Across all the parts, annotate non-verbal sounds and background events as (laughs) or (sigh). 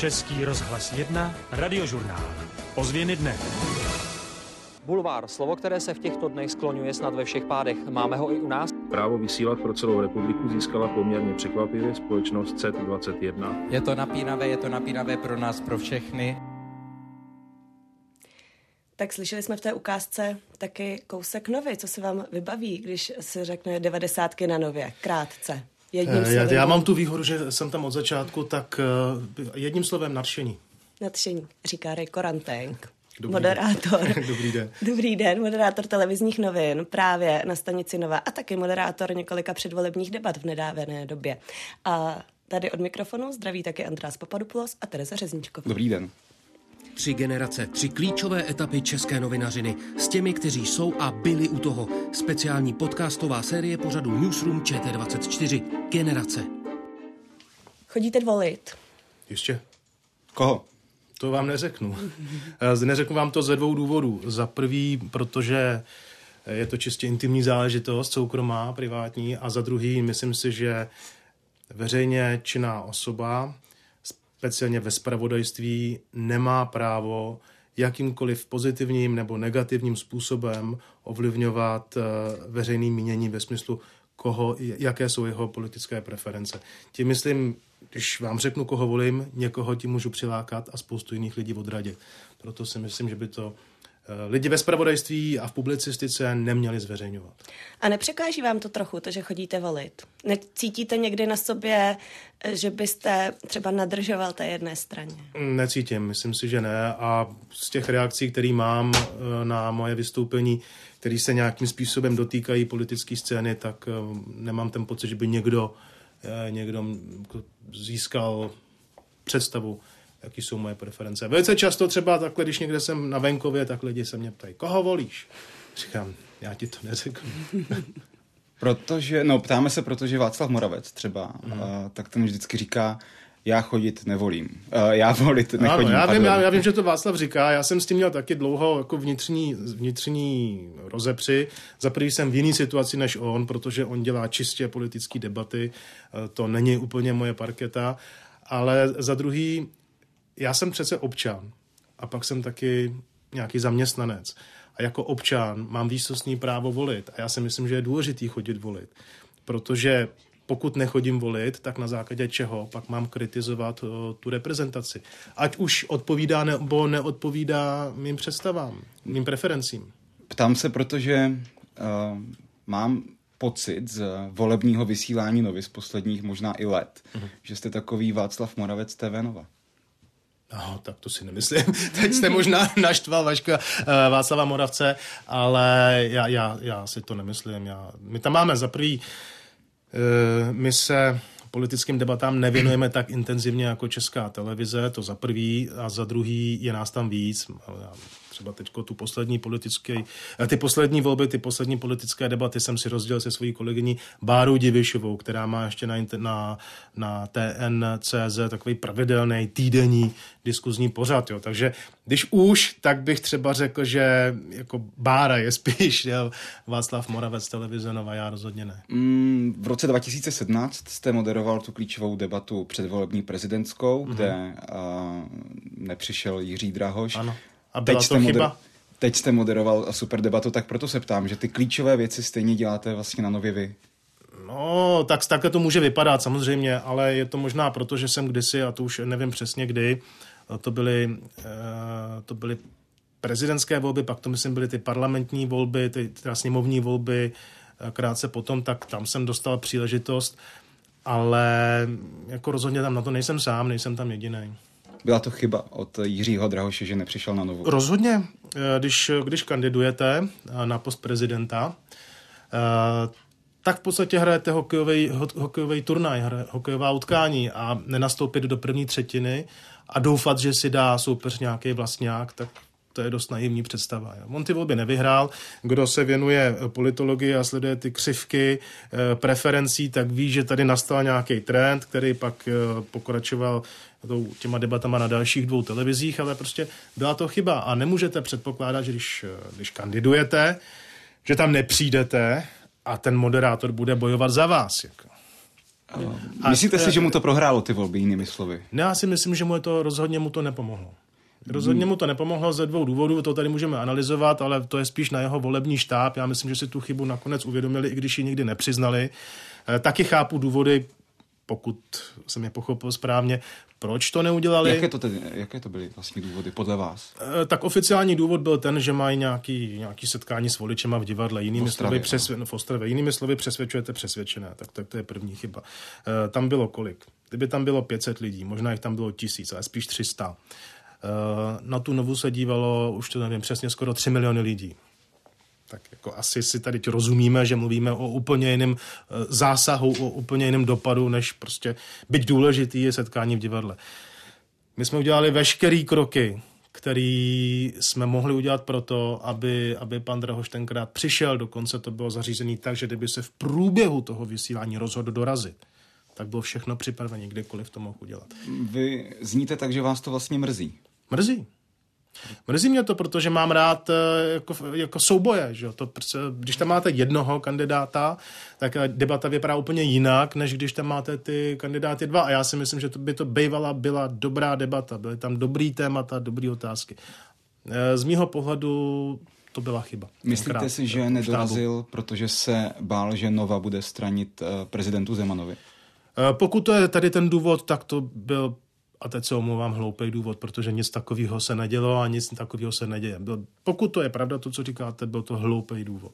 Český rozhlas 1, radiožurnál. Ozvěny dne. Bulvár, slovo, které se v těchto dnech skloňuje snad ve všech pádech. Máme ho i u nás? Právo vysílat pro celou republiku získala poměrně překvapivě společnost CET21. Je to napínavé, je to napínavé pro nás, pro všechny. Tak slyšeli jsme v té ukázce taky kousek nový. Co se vám vybaví, když se řekne devadesátky na nově? Krátce. Jedním já, já mám tu výhodu, že jsem tam od začátku, tak jedním slovem nadšení. Nadšení, říká Ray Korantenk. Dobrý moderátor. Den. (laughs) Dobrý den. Dobrý den, moderátor televizních novin právě na stanici Nova a taky moderátor několika předvolebních debat v nedávené době. A tady od mikrofonu zdraví taky András Papadopoulos a Tereza Řezničková. Dobrý den. Tři generace, tři klíčové etapy české novinařiny s těmi, kteří jsou a byli u toho. Speciální podcastová série pořadu Newsroom ČT24. Generace. Chodíte volit? Ještě. Koho? To vám neřeknu. neřeknu vám to ze dvou důvodů. Za prvý, protože je to čistě intimní záležitost, soukromá, privátní, a za druhý, myslím si, že veřejně činná osoba speciálně ve spravodajství, nemá právo jakýmkoliv pozitivním nebo negativním způsobem ovlivňovat eh, veřejný mínění ve smyslu, koho, jaké jsou jeho politické preference. Tím myslím, když vám řeknu, koho volím, někoho tím můžu přilákat a spoustu jiných lidí odradit. Proto si myslím, že by to lidi ve spravodajství a v publicistice neměli zveřejňovat. A nepřekáží vám to trochu, to, že chodíte volit? Necítíte někdy na sobě, eh, že byste třeba nadržoval té jedné straně? Necítím, myslím si, že ne. A z těch reakcí, které mám eh, na moje vystoupení, které se nějakým způsobem dotýkají politické scény, tak nemám ten pocit, že by někdo, někdo získal představu jaký jsou moje preference. Velice často třeba takhle, když někde jsem na venkově, tak lidi se mě ptají, koho volíš? Říkám, já ti to neřeknu. (laughs) Protože, no ptáme se, protože Václav Moravec třeba, mm. uh, tak ten vždycky říká, já chodit nevolím. Uh, já volit nechodím. Ano, já, vím, já, já vím, že to Václav říká. Já jsem s tím měl taky dlouho jako vnitřní, vnitřní rozepři. Za prvý jsem v jiný situaci než on, protože on dělá čistě politické debaty. Uh, to není úplně moje parketa. Ale za druhý, já jsem přece občan a pak jsem taky nějaký zaměstnanec. A jako občan mám výsostný právo volit. A já si myslím, že je důležitý chodit volit. Protože pokud nechodím volit, tak na základě čeho pak mám kritizovat o, tu reprezentaci. Ať už odpovídá nebo neodpovídá mým představám, mým preferencím. Ptám se, protože uh, mám pocit z volebního vysílání novy z posledních možná i let, uh-huh. že jste takový Václav Moravec TV Nova. No, tak to si nemyslím. (laughs) Teď jste možná (laughs) naštval Vaška uh, Václava Moravce, ale já, já, já si to nemyslím. Já, my tam máme za prvý, uh, my se politickým debatám nevěnujeme tak intenzivně jako česká televize, to za prvý, a za druhý je nás tam víc třeba teď tu poslední politické, eh, ty poslední volby, ty poslední politické debaty jsem si rozdělil se svojí kolegyní Bárou Divišovou, která má ještě na, na, na TNCZ takový pravidelný týdenní diskuzní pořad. Jo. Takže když už, tak bych třeba řekl, že jako Bára je spíš jo, Václav Moravec televize Nova, já rozhodně ne. Mm, v roce 2017 jste moderoval tu klíčovou debatu předvolební prezidentskou, mm-hmm. kde uh, nepřišel Jiří Drahoš. Ano. A byla teď to chyba? Moder- teď jste moderoval super debatu, tak proto se ptám, že ty klíčové věci stejně děláte vlastně na nově vy. No, tak takhle to může vypadat samozřejmě, ale je to možná proto, že jsem kdysi, a to už nevím přesně kdy, to byly, eh, to byly prezidentské volby, pak to myslím byly ty parlamentní volby, ty teda sněmovní volby, eh, krátce potom, tak tam jsem dostal příležitost, ale jako rozhodně tam na to nejsem sám, nejsem tam jediný. Byla to chyba od Jiřího Drahoše, že nepřišel na novou? Rozhodně. Eh, když, když kandidujete eh, na post prezidenta, eh, tak v podstatě hrajete hokejový, ho, hokejový turnaj, hokejová utkání a nenastoupit do první třetiny a doufat, že si dá soupeř nějaký vlastňák, tak to je dost naivní představa. On ty volby nevyhrál. Kdo se věnuje politologii a sleduje ty křivky preferencí, tak ví, že tady nastal nějaký trend, který pak e, těma debatama na dalších dvou televizích, ale prostě byla to chyba a nemůžete předpokládat, že když, když kandidujete, že tam nepřijdete a ten moderátor bude bojovat za vás. Jako. A, Myslíte si, že mu to prohrálo ty volby, jinými slovy? Ne, já si myslím, že mu to rozhodně mu to nepomohlo. Rozhodně mu to nepomohlo ze dvou důvodů, to tady můžeme analyzovat, ale to je spíš na jeho volební štáb. Já myslím, že si tu chybu nakonec uvědomili, i když ji nikdy nepřiznali. Eh, taky chápu důvody, pokud jsem je pochopil správně, proč to neudělali. Jaké to, tedy, jaké to byly vlastně důvody podle vás? E, tak oficiální důvod byl ten, že mají nějaký, nějaký setkání s voličema v divadle. Jinými, v Ostravě, slovy, přesvě, no, v Ostravě. Jinými slovy přesvědčujete přesvědčené. Tak, tak to je první chyba. E, tam bylo kolik? Kdyby tam bylo 500 lidí, možná jich tam bylo tisíc, ale spíš 300. E, na tu novu se dívalo, už to nevím, přesně skoro 3 miliony lidí tak jako asi si tady rozumíme, že mluvíme o úplně jiném eh, zásahu, o úplně jiném dopadu, než prostě byť důležitý je setkání v divadle. My jsme udělali veškeré kroky, který jsme mohli udělat proto, aby, aby pan Drahoš tenkrát přišel, dokonce to bylo zařízené tak, že kdyby se v průběhu toho vysílání rozhodl dorazit, tak bylo všechno připravené, kdykoliv to mohl udělat. Vy zníte tak, že vás to vlastně mrzí. Mrzí. Mrzí mě to, protože mám rád eh, jako, jako souboje. Že? To, prostě, když tam máte jednoho kandidáta, tak eh, debata vypadá úplně jinak, než když tam máte ty kandidáty dva. A já si myslím, že to by to bývala byla dobrá debata. Byly tam dobrý témata, dobrý otázky. Eh, z mýho pohledu to byla chyba. Myslíte tenkrát, si, že nedorazil, protože se bál, že Nova bude stranit prezidentu Zemanovi? Pokud to je tady ten důvod, tak to byl a teď se omlouvám, hloupý důvod, protože nic takového se nedělo a nic takového se neděje. Byl, pokud to je pravda, to, co říkáte, byl to hloupý důvod.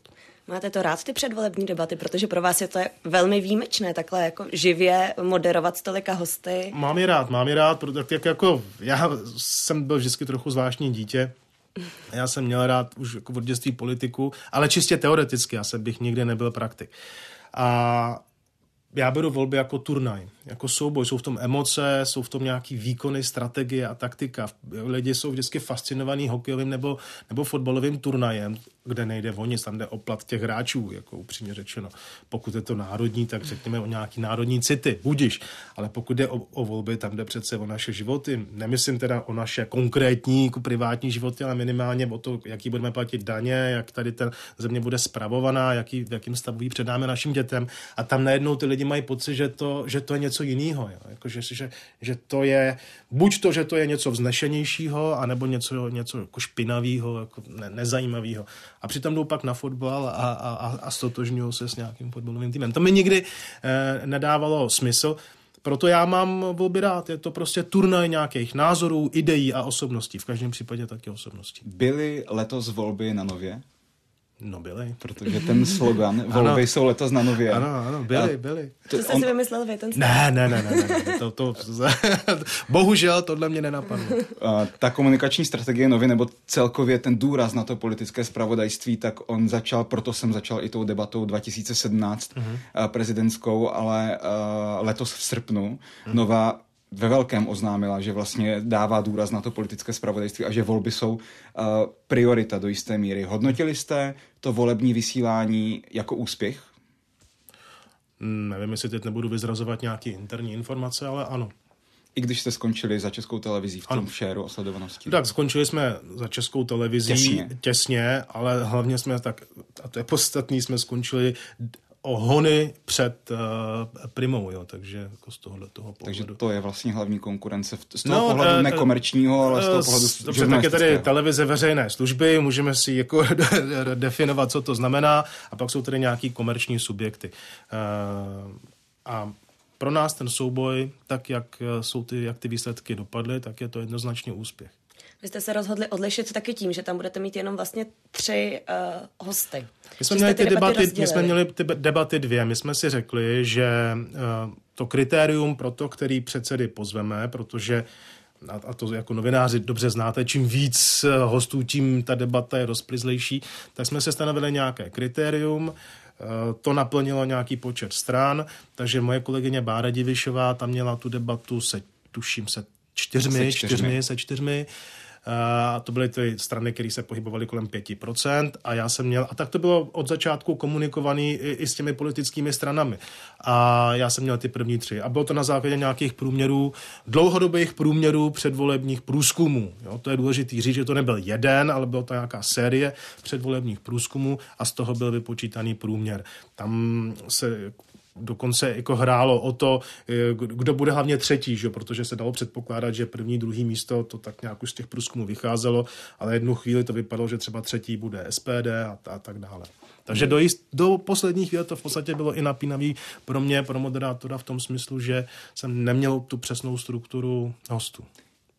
Máte to rád, ty předvolební debaty, protože pro vás je to velmi výjimečné, takhle jako živě moderovat stolika hosty. Mám je rád, mám je rád, protože jak jako, já jsem byl vždycky trochu zvláštní dítě, já jsem měl rád už jako od dětství politiku, ale čistě teoreticky, já jsem bych nikdy nebyl praktik. A já beru volby jako turnaj, jako souboj. Jsou v tom emoce, jsou v tom nějaký výkony, strategie a taktika. Lidi jsou vždycky fascinovaní hokejovým nebo, nebo fotbalovým turnajem, kde nejde o nic, tam jde o plat těch hráčů, jako upřímně řečeno. Pokud je to národní, tak řekněme o nějaký národní city, budiš. Ale pokud jde o, o volby, tam jde přece o naše životy. Nemyslím teda o naše konkrétní jako privátní životy, ale minimálně o to, jaký budeme platit daně, jak tady ta země bude spravovaná, jaký, v jakém stavu ji předáme našim dětem. A tam najednou ty lidi mají pocit, že to, že to je něco jiného. Jako, že, že, to je, buď to, že to je něco vznešenějšího, anebo něco, něco jako špinavého, jako ne, nezajímavého. A přitom jdou pak na fotbal a, a, a stotožňují se s nějakým fotbalovým týmem. To mi nikdy eh, nedávalo smysl. Proto já mám volby rád. Je to prostě turnaj nějakých názorů, ideí a osobností. V každém případě taky osobností. Byly letos volby na Nově? No byly. Protože ten slogan volby jsou letos na nově. Ano, ano, byly, a byly. To, jste on... si vymyslel vy, ten ne, ne, ne, ne, ne, to, to, (laughs) bohužel tohle mě nenapadlo. A ta komunikační strategie nově, nebo celkově ten důraz na to politické spravodajství, tak on začal, proto jsem začal i tou debatou 2017 uh-huh. prezidentskou, ale uh, letos v srpnu uh-huh. Nová ve velkém oznámila, že vlastně dává důraz na to politické spravodajství a že volby jsou uh, priorita do jisté míry. Hodnotili jste to volební vysílání jako úspěch? Hmm, nevím, jestli teď nebudu vyzrazovat nějaké interní informace, ale ano. I když jste skončili za českou televizí v tom ano. šéru o sledovanosti. Tak, skončili jsme za českou televizí těsně. těsně, ale hlavně jsme tak, a to je podstatný, jsme skončili o hony před uh, primou, jo, takže jako z tohohle toho pohledu. Takže to je vlastně hlavní konkurence z toho no, pohledu uh, nekomerčního, ale z toho pohledu Dobře, tak je tady televize veřejné služby, můžeme si jako (laughs) definovat, co to znamená, a pak jsou tady nějaký komerční subjekty. Uh, a pro nás ten souboj, tak jak jsou ty, jak ty výsledky dopadly, tak je to jednoznačně úspěch. Vy jste se rozhodli odlišit taky tím, že tam budete mít jenom vlastně tři uh, hosty. My jsme, měli ty debaty, debaty my jsme měli ty debaty dvě. My jsme si řekli, že uh, to kritérium pro to, který předsedy pozveme, protože a to jako novináři dobře znáte, čím víc eh, hostů, tím ta debata je rozplizlejší, tak jsme se stanovili nějaké kritérium. to naplnilo nějaký počet stran, takže moje kolegyně Bára Divišová tam měla tu debatu se, tuším, se čtyřmi, se čtyřmi, čtyřmi se čtyřmi. A to byly ty strany, které se pohybovaly kolem 5%. A já jsem měl, a tak to bylo od začátku komunikovaný i, i s těmi politickými stranami. A já jsem měl ty první tři. A bylo to na základě nějakých průměrů, dlouhodobých průměrů předvolebních průzkumů. Jo, to je důležité říct, že to nebyl jeden, ale byla to nějaká série předvolebních průzkumů a z toho byl vypočítaný průměr. Tam se dokonce jako hrálo o to, eh, kdo bude hlavně třetí, že? protože se dalo předpokládat, že první, druhý místo, to tak nějak už z těch průzkumů vycházelo, ale jednu chvíli to vypadalo, že třeba třetí bude SPD a, a tak dále. Takže do, jist, do posledních chvíle to v podstatě bylo i napínavý pro mě, pro moderátora v tom smyslu, že jsem neměl tu přesnou strukturu hostů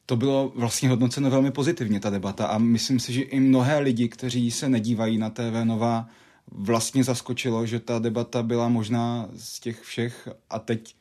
to bylo vlastně hodnoceno velmi pozitivně, ta debata. A myslím si, že i mnohé lidi, kteří se nedívají na TV Nova, vlastně zaskočilo, že ta debata byla možná z těch všech a teď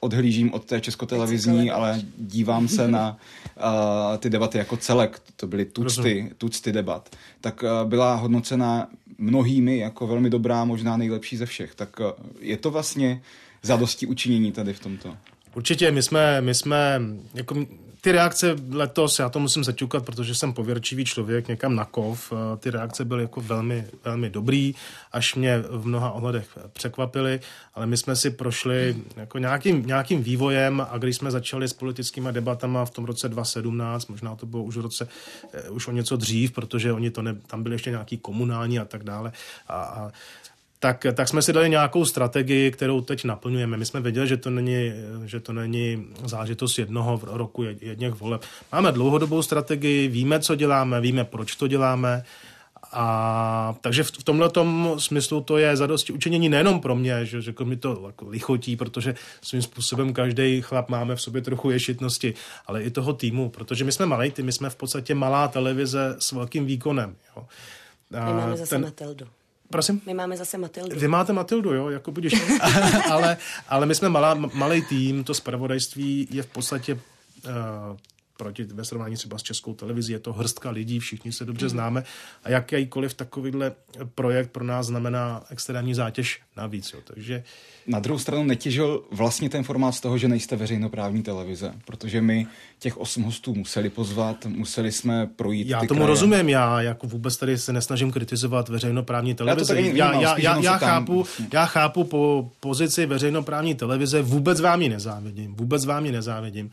odhlížím od té českotelevizní, ale dívám se na (laughs) uh, ty debaty jako celek, to byly tucty, tucty debat, tak uh, byla hodnocena mnohými jako velmi dobrá, možná nejlepší ze všech. Tak uh, je to vlastně zadosti učinění tady v tomto. Určitě, my jsme, my jsme jako ty reakce letos, já to musím zaťukat, protože jsem pověrčivý člověk někam na kov, eh, ty reakce byly jako velmi, velmi dobrý, až mě v mnoha ohledech překvapily, ale my jsme si prošli jako nějakým, nějakým vývojem a když jsme začali s politickými debatama v tom roce 2017, možná to bylo už v roce, eh, už o něco dřív, protože oni to ne, tam byly ještě nějaký komunální a tak dále a, a tak, tak jsme si dali nějakou strategii, kterou teď naplňujeme. My jsme věděli, že to není, že to není zážitost jednoho roku, jedněch voleb. Máme dlouhodobou strategii, víme, co děláme, víme, proč to děláme. A takže v, v tomhle smyslu to je zadosti učinění nejenom pro mě, že řekl mi to jako lichotí, protože svým způsobem každý chlap máme v sobě trochu ješitnosti, ale i toho týmu, protože my jsme malý tým, my jsme v podstatě malá televize s velkým výkonem. Jo. A my máme zase ten, Matildu. Prosím? My máme zase Matildu. Vy máte Matildu, jo, jako budeš. (laughs) ale, ale my jsme malá, malý tým, to zpravodajství je v podstatě uh, proti ve srovnání třeba s českou televizí, je to hrstka lidí, všichni se dobře známe a jakýkoliv takovýhle projekt pro nás znamená extrémní zátěž navíc. Jo. Takže... Na druhou stranu netěžil vlastně ten formát z toho, že nejste veřejnoprávní televize, protože my těch osm hostů museli pozvat, museli jsme projít. Já tomu kraje. rozumím, já jako vůbec tady se nesnažím kritizovat veřejnoprávní televizi. Já, já, já, já, já, chápu, vlastně. já chápu po pozici veřejnoprávní televize, vůbec vám ji nezávidím, vůbec vám ji nezávidím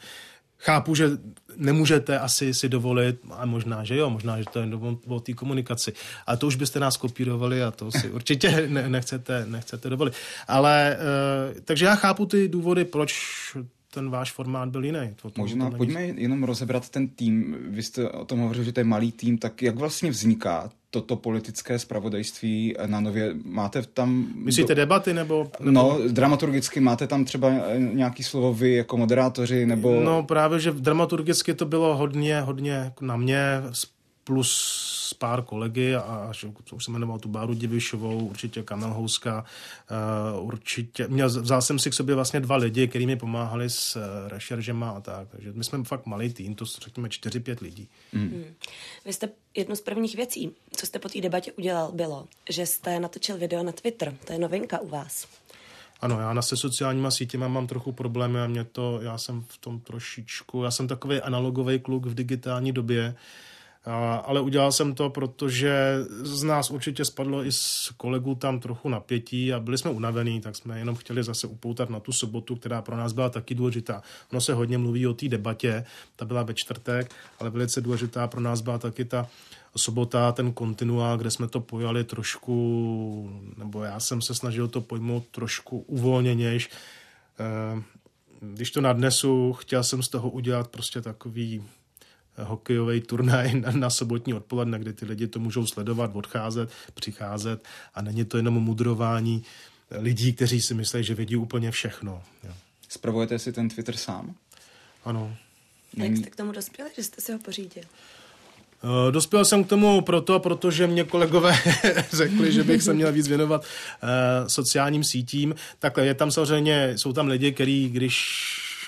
chápu, že nemůžete asi si dovolit, a možná, že jo, možná, že to je o, té komunikaci. A to už byste nás kopírovali a to si určitě (laughs) ne, nechcete, nechcete dovolit. Ale, e, takže já chápu ty důvody, proč ten váš formát byl jiný. To, to, Možná to pojďme jenom rozebrat ten tým. Vy jste o tom hovořil, že to je malý tým, tak jak vlastně vzniká toto politické spravodajství na nově? Máte tam... Myslíte do... debaty nebo, nebo... No, dramaturgicky máte tam třeba nějaký slovo vy jako moderátoři nebo... No právě, že dramaturgicky to bylo hodně, hodně na mě plus pár kolegy a až, už jsem jmenoval tu Báru Divišovou, určitě Kamel Houska, uh, určitě, měl, vzal jsem si k sobě vlastně dva lidi, kteří mi pomáhali s uh, rešeržema a tak, takže my jsme fakt malý tým, to řekněme 4-5 lidí. Mm. Mm. Vy jste jednu z prvních věcí, co jste po té debatě udělal, bylo, že jste natočil video na Twitter, to je novinka u vás. Ano, já na se sociálníma sítěma mám trochu problémy a mě to, já jsem v tom trošičku, já jsem takový analogový kluk v digitální době, a, ale udělal jsem to, protože z nás určitě spadlo i z kolegů tam trochu napětí a byli jsme unavení, tak jsme jenom chtěli zase upoutat na tu sobotu, která pro nás byla taky důležitá. Ono se hodně mluví o té debatě, ta byla ve čtvrtek, ale velice důležitá pro nás byla taky ta sobota, ten kontinuál, kde jsme to pojali trošku, nebo já jsem se snažil to pojmout trošku uvolněnějš. Eh, když to nadnesu, chtěl jsem z toho udělat prostě takový hokejový turnaj na, na sobotní odpoledne, kdy ty lidi to můžou sledovat, odcházet, přicházet a není to jenom mudrování lidí, kteří si myslí, že vědí úplně všechno. Jo. Spravujete si ten Twitter sám? Ano. Jak jste k tomu dospěli, že jste si ho pořídil? Uh, dospěl jsem k tomu proto, protože mě kolegové (laughs) řekli, že bych se měl víc věnovat uh, sociálním sítím. Takhle je tam samozřejmě, jsou tam lidi, kteří, když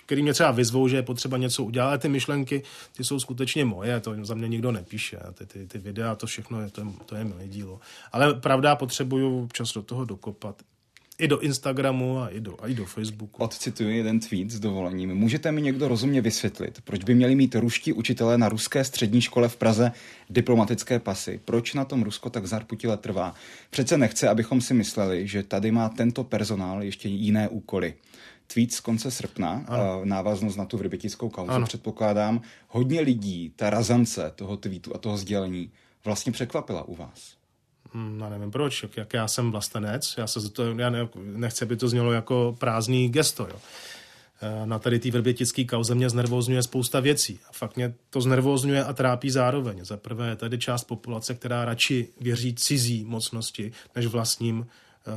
který mě třeba vyzvou, že je potřeba něco udělat, ty myšlenky, ty jsou skutečně moje, to za mě nikdo nepíše, ty, ty, ty videa, to všechno, je, to, je, to je moje dílo. Ale pravda, potřebuju čas do toho dokopat i do Instagramu a i do, a i do Facebooku. Odcituji jeden tweet s dovolením. Můžete mi někdo rozumně vysvětlit, proč by měli mít ruští učitelé na ruské střední škole v Praze diplomatické pasy? Proč na tom Rusko tak zarputile trvá? Přece nechce, abychom si mysleli, že tady má tento personál ještě jiné úkoly. Tweet z konce srpna, ano. návaznost na tu vrbětickou kauzu, ano. předpokládám. Hodně lidí, ta razance toho tweetu a toho sdělení vlastně překvapila u vás. Hm, já nevím proč, jak já jsem vlastenec, já, se to, já ne, nechci, aby to znělo jako prázdný gesto. Jo. E, na tady té vrbětické kauze mě znervozňuje spousta věcí. A fakt mě to znervozňuje a trápí zároveň. Za prvé je tady část populace, která radši věří cizí mocnosti, než vlastním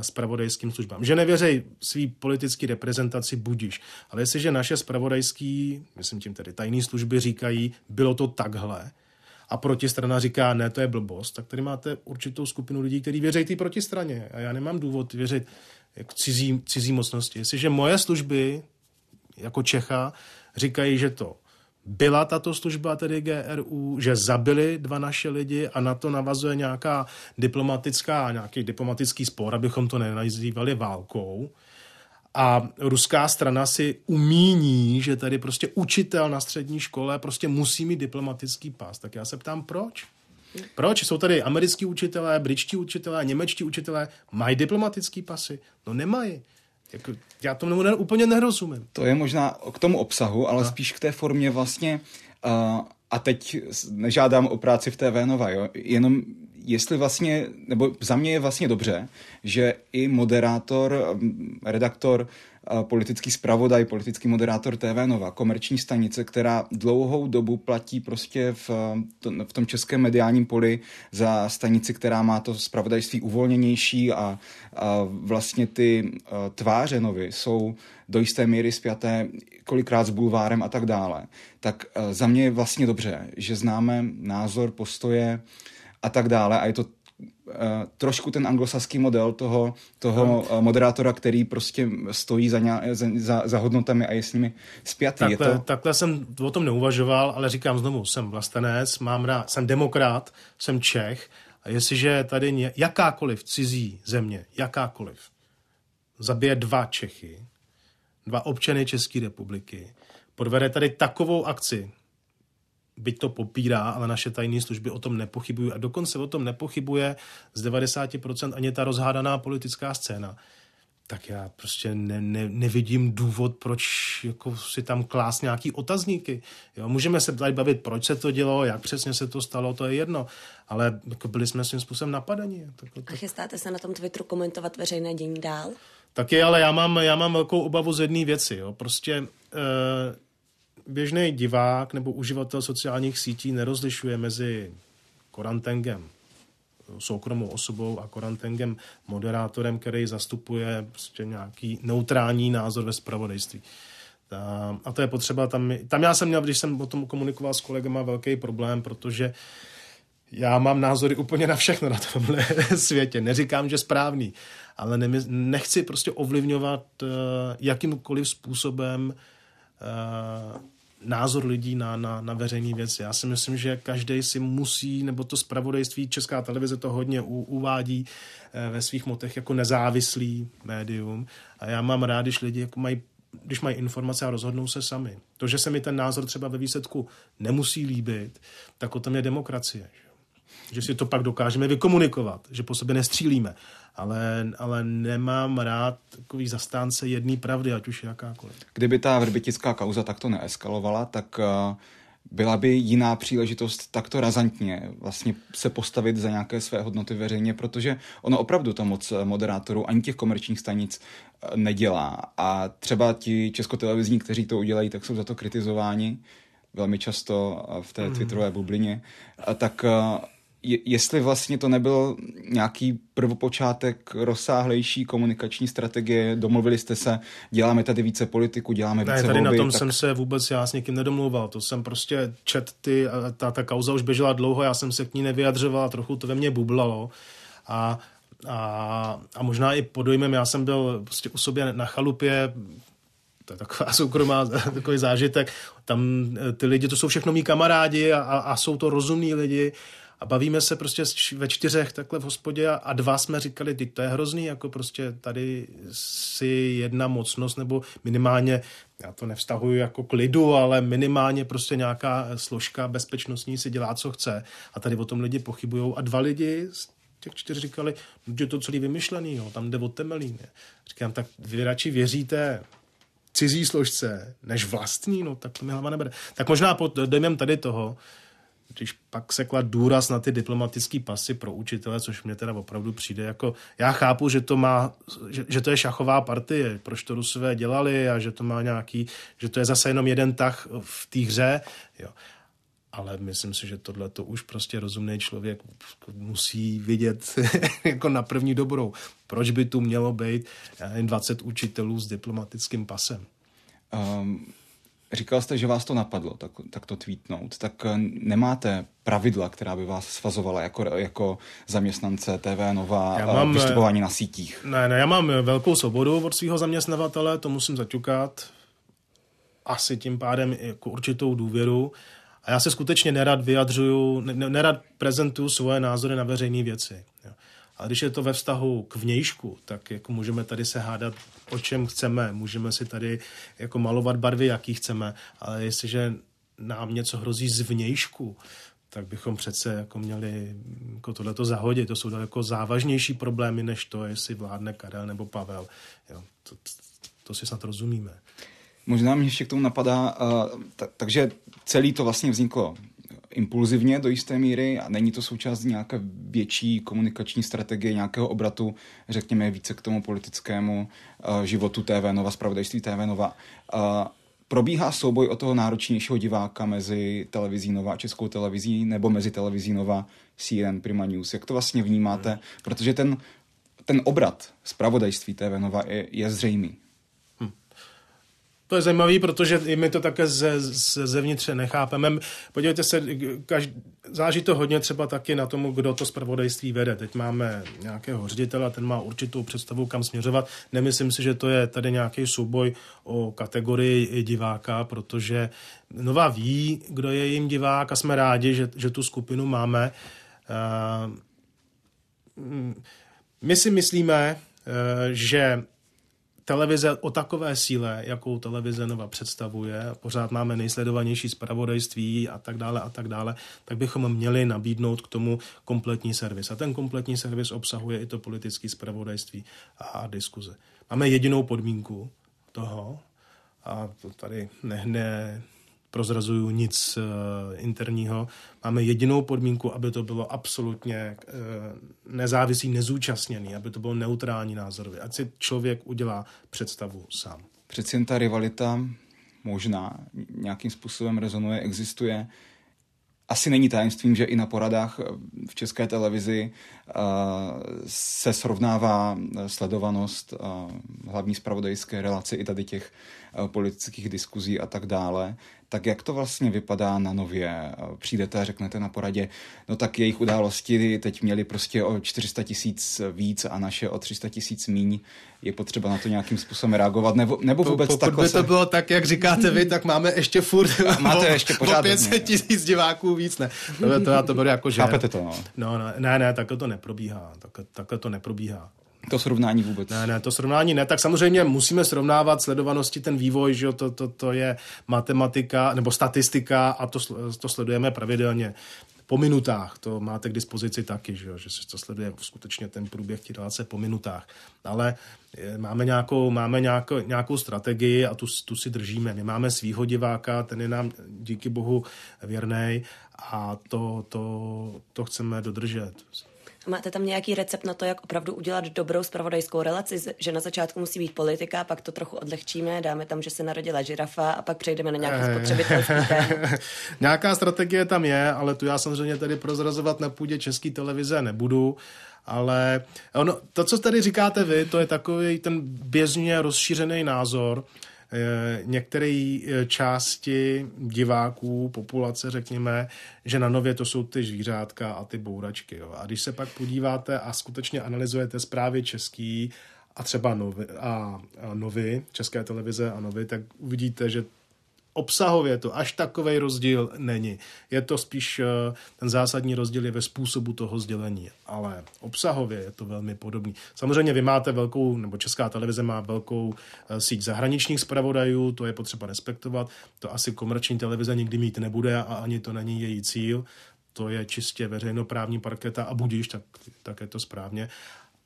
spravodajským službám. Že nevěřej svý politický reprezentaci budíš, ale jestliže naše spravodajský, myslím tím tedy tajné služby říkají, bylo to takhle, a protistrana říká, ne, to je blbost, tak tady máte určitou skupinu lidí, kteří věří té protistraně. A já nemám důvod věřit jako cizí, cizí mocnosti. Jestliže moje služby jako Čecha říkají, že to byla tato služba, tedy GRU, že zabili dva naše lidi a na to navazuje nějaká diplomatická, nějaký diplomatický spor, abychom to nenazývali válkou, a ruská strana si umíní, že tady prostě učitel na střední škole prostě musí mít diplomatický pás. Tak já se ptám, proč? Proč? Jsou tady americký učitelé, britští učitelé, němečtí učitelé, mají diplomatický pasy? No nemají. Jako, já tomu ne, úplně nerozumím. To je možná k tomu obsahu, ale a? spíš k té formě vlastně, uh, a teď nežádám o práci v TV Nova, jo? jenom jestli vlastně, nebo za mě je vlastně dobře, že i moderátor, redaktor, politický zpravodaj, politický moderátor TV Nova, komerční stanice, která dlouhou dobu platí prostě v, v tom českém mediálním poli za stanici, která má to zpravodajství uvolněnější a, a vlastně ty tváře novy jsou do jisté míry spjaté kolikrát s bulvárem a tak dále. Tak za mě je vlastně dobře, že známe názor, postoje, a tak dále. A je to trošku ten anglosaský model toho, toho uh, moderátora, který prostě stojí za, ně, za, za, za hodnotami a je s nimi spjatý. Takhle, je to... takhle jsem o tom neuvažoval, ale říkám znovu, jsem vlastenec, mám rád, jsem demokrat, jsem Čech a jestliže tady ně, jakákoliv cizí země, jakákoliv, zabije dva Čechy, dva občany České republiky, podvede tady takovou akci, byť to popírá, ale naše tajné služby o tom nepochybují a dokonce o tom nepochybuje z 90% ani ta rozhádaná politická scéna, tak já prostě ne, ne, nevidím důvod, proč jako si tam klás nějaký otazníky. Jo, můžeme se tady bavit, proč se to dělo, jak přesně se to stalo, to je jedno, ale jako byli jsme svým způsobem napadeni. Tak, tak... A chystáte se na tom Twitteru komentovat veřejné dění dál? Taky, ale já mám, já mám velkou obavu z jedné věci. Jo. Prostě eh, běžný divák nebo uživatel sociálních sítí nerozlišuje mezi korantengem soukromou osobou a korantengem moderátorem, který zastupuje prostě nějaký neutrální názor ve spravodajství. A to je potřeba, tam, tam já jsem měl, když jsem o tom komunikoval s kolegama, velký problém, protože já mám názory úplně na všechno na tomhle (laughs) světě. Neříkám, že správný, ale nechci prostě ovlivňovat uh, jakýmkoliv způsobem uh, názor lidí na, na, na veřejné věci. Já si myslím, že každý si musí, nebo to zpravodajství, Česká televize to hodně u, uvádí eh, ve svých motech jako nezávislý médium. A já mám rád, když lidi jako mají když mají informace a rozhodnou se sami. To, že se mi ten názor třeba ve výsledku nemusí líbit, tak o tom je demokracie. Že, že si to pak dokážeme vykomunikovat, že po sobě nestřílíme ale, ale nemám rád takový zastánce jedné pravdy, ať už jakákoliv. Kdyby ta vrbitická kauza takto neeskalovala, tak uh, byla by jiná příležitost takto razantně vlastně se postavit za nějaké své hodnoty veřejně, protože ono opravdu to moc moderátorů ani těch komerčních stanic uh, nedělá. A třeba ti českotelevizní, kteří to udělají, tak jsou za to kritizováni velmi často v té mm. twitterové bublině. A tak je, jestli vlastně to nebyl nějaký prvopočátek rozsáhlejší komunikační strategie, domluvili jste se, děláme tady více politiku, děláme ne, více tady volby, na tom tak... jsem se vůbec já s někým nedomlouval, to jsem prostě čet ty, ta, ta kauza už běžela dlouho, já jsem se k ní nevyjadřoval, trochu to ve mně bublalo. A, a, a možná i pod dojmem, já jsem byl prostě u sobě na chalupě to je taková (laughs) soukromá, takový zážitek. Tam eh, ty lidi, to jsou všechno mý kamarádi a, a, a jsou to rozumní lidi a bavíme se prostě ve čtyřech takhle v hospodě a, dva jsme říkali, ty to je hrozný, jako prostě tady si jedna mocnost nebo minimálně, já to nevztahuji jako k lidu, ale minimálně prostě nějaká složka bezpečnostní si dělá, co chce a tady o tom lidi pochybují a dva lidi těch čtyř říkali, že to celý vymyšlený, jo, tam jde o temelín. Říkám, tak vy radši věříte cizí složce než vlastní, no tak to mi hlava nebere. Tak možná pod dojmem tady toho, když pak se klad důraz na ty diplomatické pasy pro učitele, což mě teda opravdu přijde jako, já chápu, že to má, že, že to je šachová partie, proč to Rusové dělali a že to má nějaký, že to je zase jenom jeden tah v té hře, jo. Ale myslím si, že tohle to už prostě rozumný člověk musí vidět (laughs) jako na první dobrou. Proč by tu mělo být 20 učitelů s diplomatickým pasem? Um, Říkal jste, že vás to napadlo, tak, tak to tweetnout. Tak eh, nemáte pravidla, která by vás svazovala jako, jako zaměstnance TV Nova já eh, mám, vystupování na sítích? Ne, ne, já mám velkou svobodu od svého zaměstnavatele, to musím zaťukat. Asi tím pádem jako určitou důvěru. A já se skutečně nerad vyjadřuju, nerad prezentuju svoje názory na veřejné věci. Jo. A když je to ve vztahu k vnějšku, tak jako můžeme tady se hádat o čem chceme, můžeme si tady jako malovat barvy, jaký chceme, ale jestliže nám něco hrozí z vnějšku, tak bychom přece jako měli jako tohleto zahodit. To jsou daleko závažnější problémy, než to, jestli vládne Karel nebo Pavel. Jo, to, to, si snad rozumíme. Možná mě ještě k tomu napadá, uh, t- takže celý to vlastně vzniklo impulzivně do jisté míry a není to součást nějaké větší komunikační strategie, nějakého obratu, řekněme více k tomu politickému uh, životu TV Nova, spravodajství TV Nova. Uh, probíhá souboj o toho náročnějšího diváka mezi televizí Nova a českou televizí nebo mezi televizí Nova CNN Prima News. Jak to vlastně vnímáte? Hmm. Protože ten, ten obrat zpravodajství TV Nova je, je zřejmý. To je zajímavé, protože i my to také ze, ze, zevnitře nechápeme. Podívejte se, každý, záží to hodně třeba taky na tomu, kdo to zpravodajství vede. Teď máme nějakého ředitele, ten má určitou představu, kam směřovat. Nemyslím si, že to je tady nějaký souboj o kategorii diváka, protože Nová ví, kdo je jim divák a jsme rádi, že, že tu skupinu máme. My si myslíme, že televize o takové síle, jakou televize Nova představuje, pořád máme nejsledovanější zpravodajství a tak dále a tak dále, tak bychom měli nabídnout k tomu kompletní servis. A ten kompletní servis obsahuje i to politické zpravodajství a diskuze. Máme jedinou podmínku toho, a to tady ne, ne, prozrazuju nic uh, interního. Máme jedinou podmínku, aby to bylo absolutně uh, nezávislý, nezúčastněný, aby to bylo neutrální názorově. Ať si člověk udělá představu sám. Přeci jen ta rivalita možná nějakým způsobem rezonuje, existuje. Asi není tajemstvím, že i na poradách v české televizi se srovnává sledovanost hlavní spravodajské relace i tady těch politických diskuzí a tak dále tak jak to vlastně vypadá na nově? Přijdete a řeknete na poradě, no tak jejich události teď měli prostě o 400 tisíc víc a naše o 300 tisíc míň. Je potřeba na to nějakým způsobem reagovat? Nebo, nebo vůbec Pokud takhle by to bylo tak, jak říkáte vy, tak máme ještě furt a (laughs) máte o, ještě pořád o 500 tisíc diváků víc. Ne. To, to to beru jako že... Chápete to, no? No, no ne, ne, takhle to neprobíhá. Takhle, takhle to neprobíhá. To srovnání vůbec. Ne, ne, to srovnání ne. Tak samozřejmě musíme srovnávat sledovanosti, ten vývoj, že jo, to, to, to je matematika nebo statistika a to, to sledujeme pravidelně po minutách. To máte k dispozici taky, že, jo, že se to sleduje skutečně ten průběh té relace po minutách. Ale eh, máme nějakou, máme nějakou, nějakou strategii a tu, tu si držíme. My máme svýho diváka, ten je nám díky bohu věrný a to, to, to chceme dodržet. Máte tam nějaký recept na to, jak opravdu udělat dobrou spravodajskou relaci, že na začátku musí být politika, pak to trochu odlehčíme, dáme tam, že se narodila žirafa a pak přejdeme na nějaký spotřebitelský (laughs) Nějaká strategie tam je, ale tu já samozřejmě tady prozrazovat na půdě české televize nebudu. Ale ono, to, co tady říkáte vy, to je takový ten běžně rozšířený názor, Eh, některé eh, části diváků, populace, řekněme, že na nově to jsou ty zvířátka a ty bouračky. Jo. A když se pak podíváte a skutečně analyzujete zprávy český a třeba novy, a, a novy, české televize a novy, tak uvidíte, že obsahově to až takový rozdíl není. Je to spíš, eh, ten zásadní rozdíl je ve způsobu toho sdělení, ale obsahově je to velmi podobný. Samozřejmě vy máte velkou, nebo Česká televize má velkou eh, síť zahraničních zpravodajů, to je potřeba respektovat, to asi komerční televize nikdy mít nebude a ani to není její cíl, to je čistě veřejnoprávní parketa a budíš, tak, tak je to správně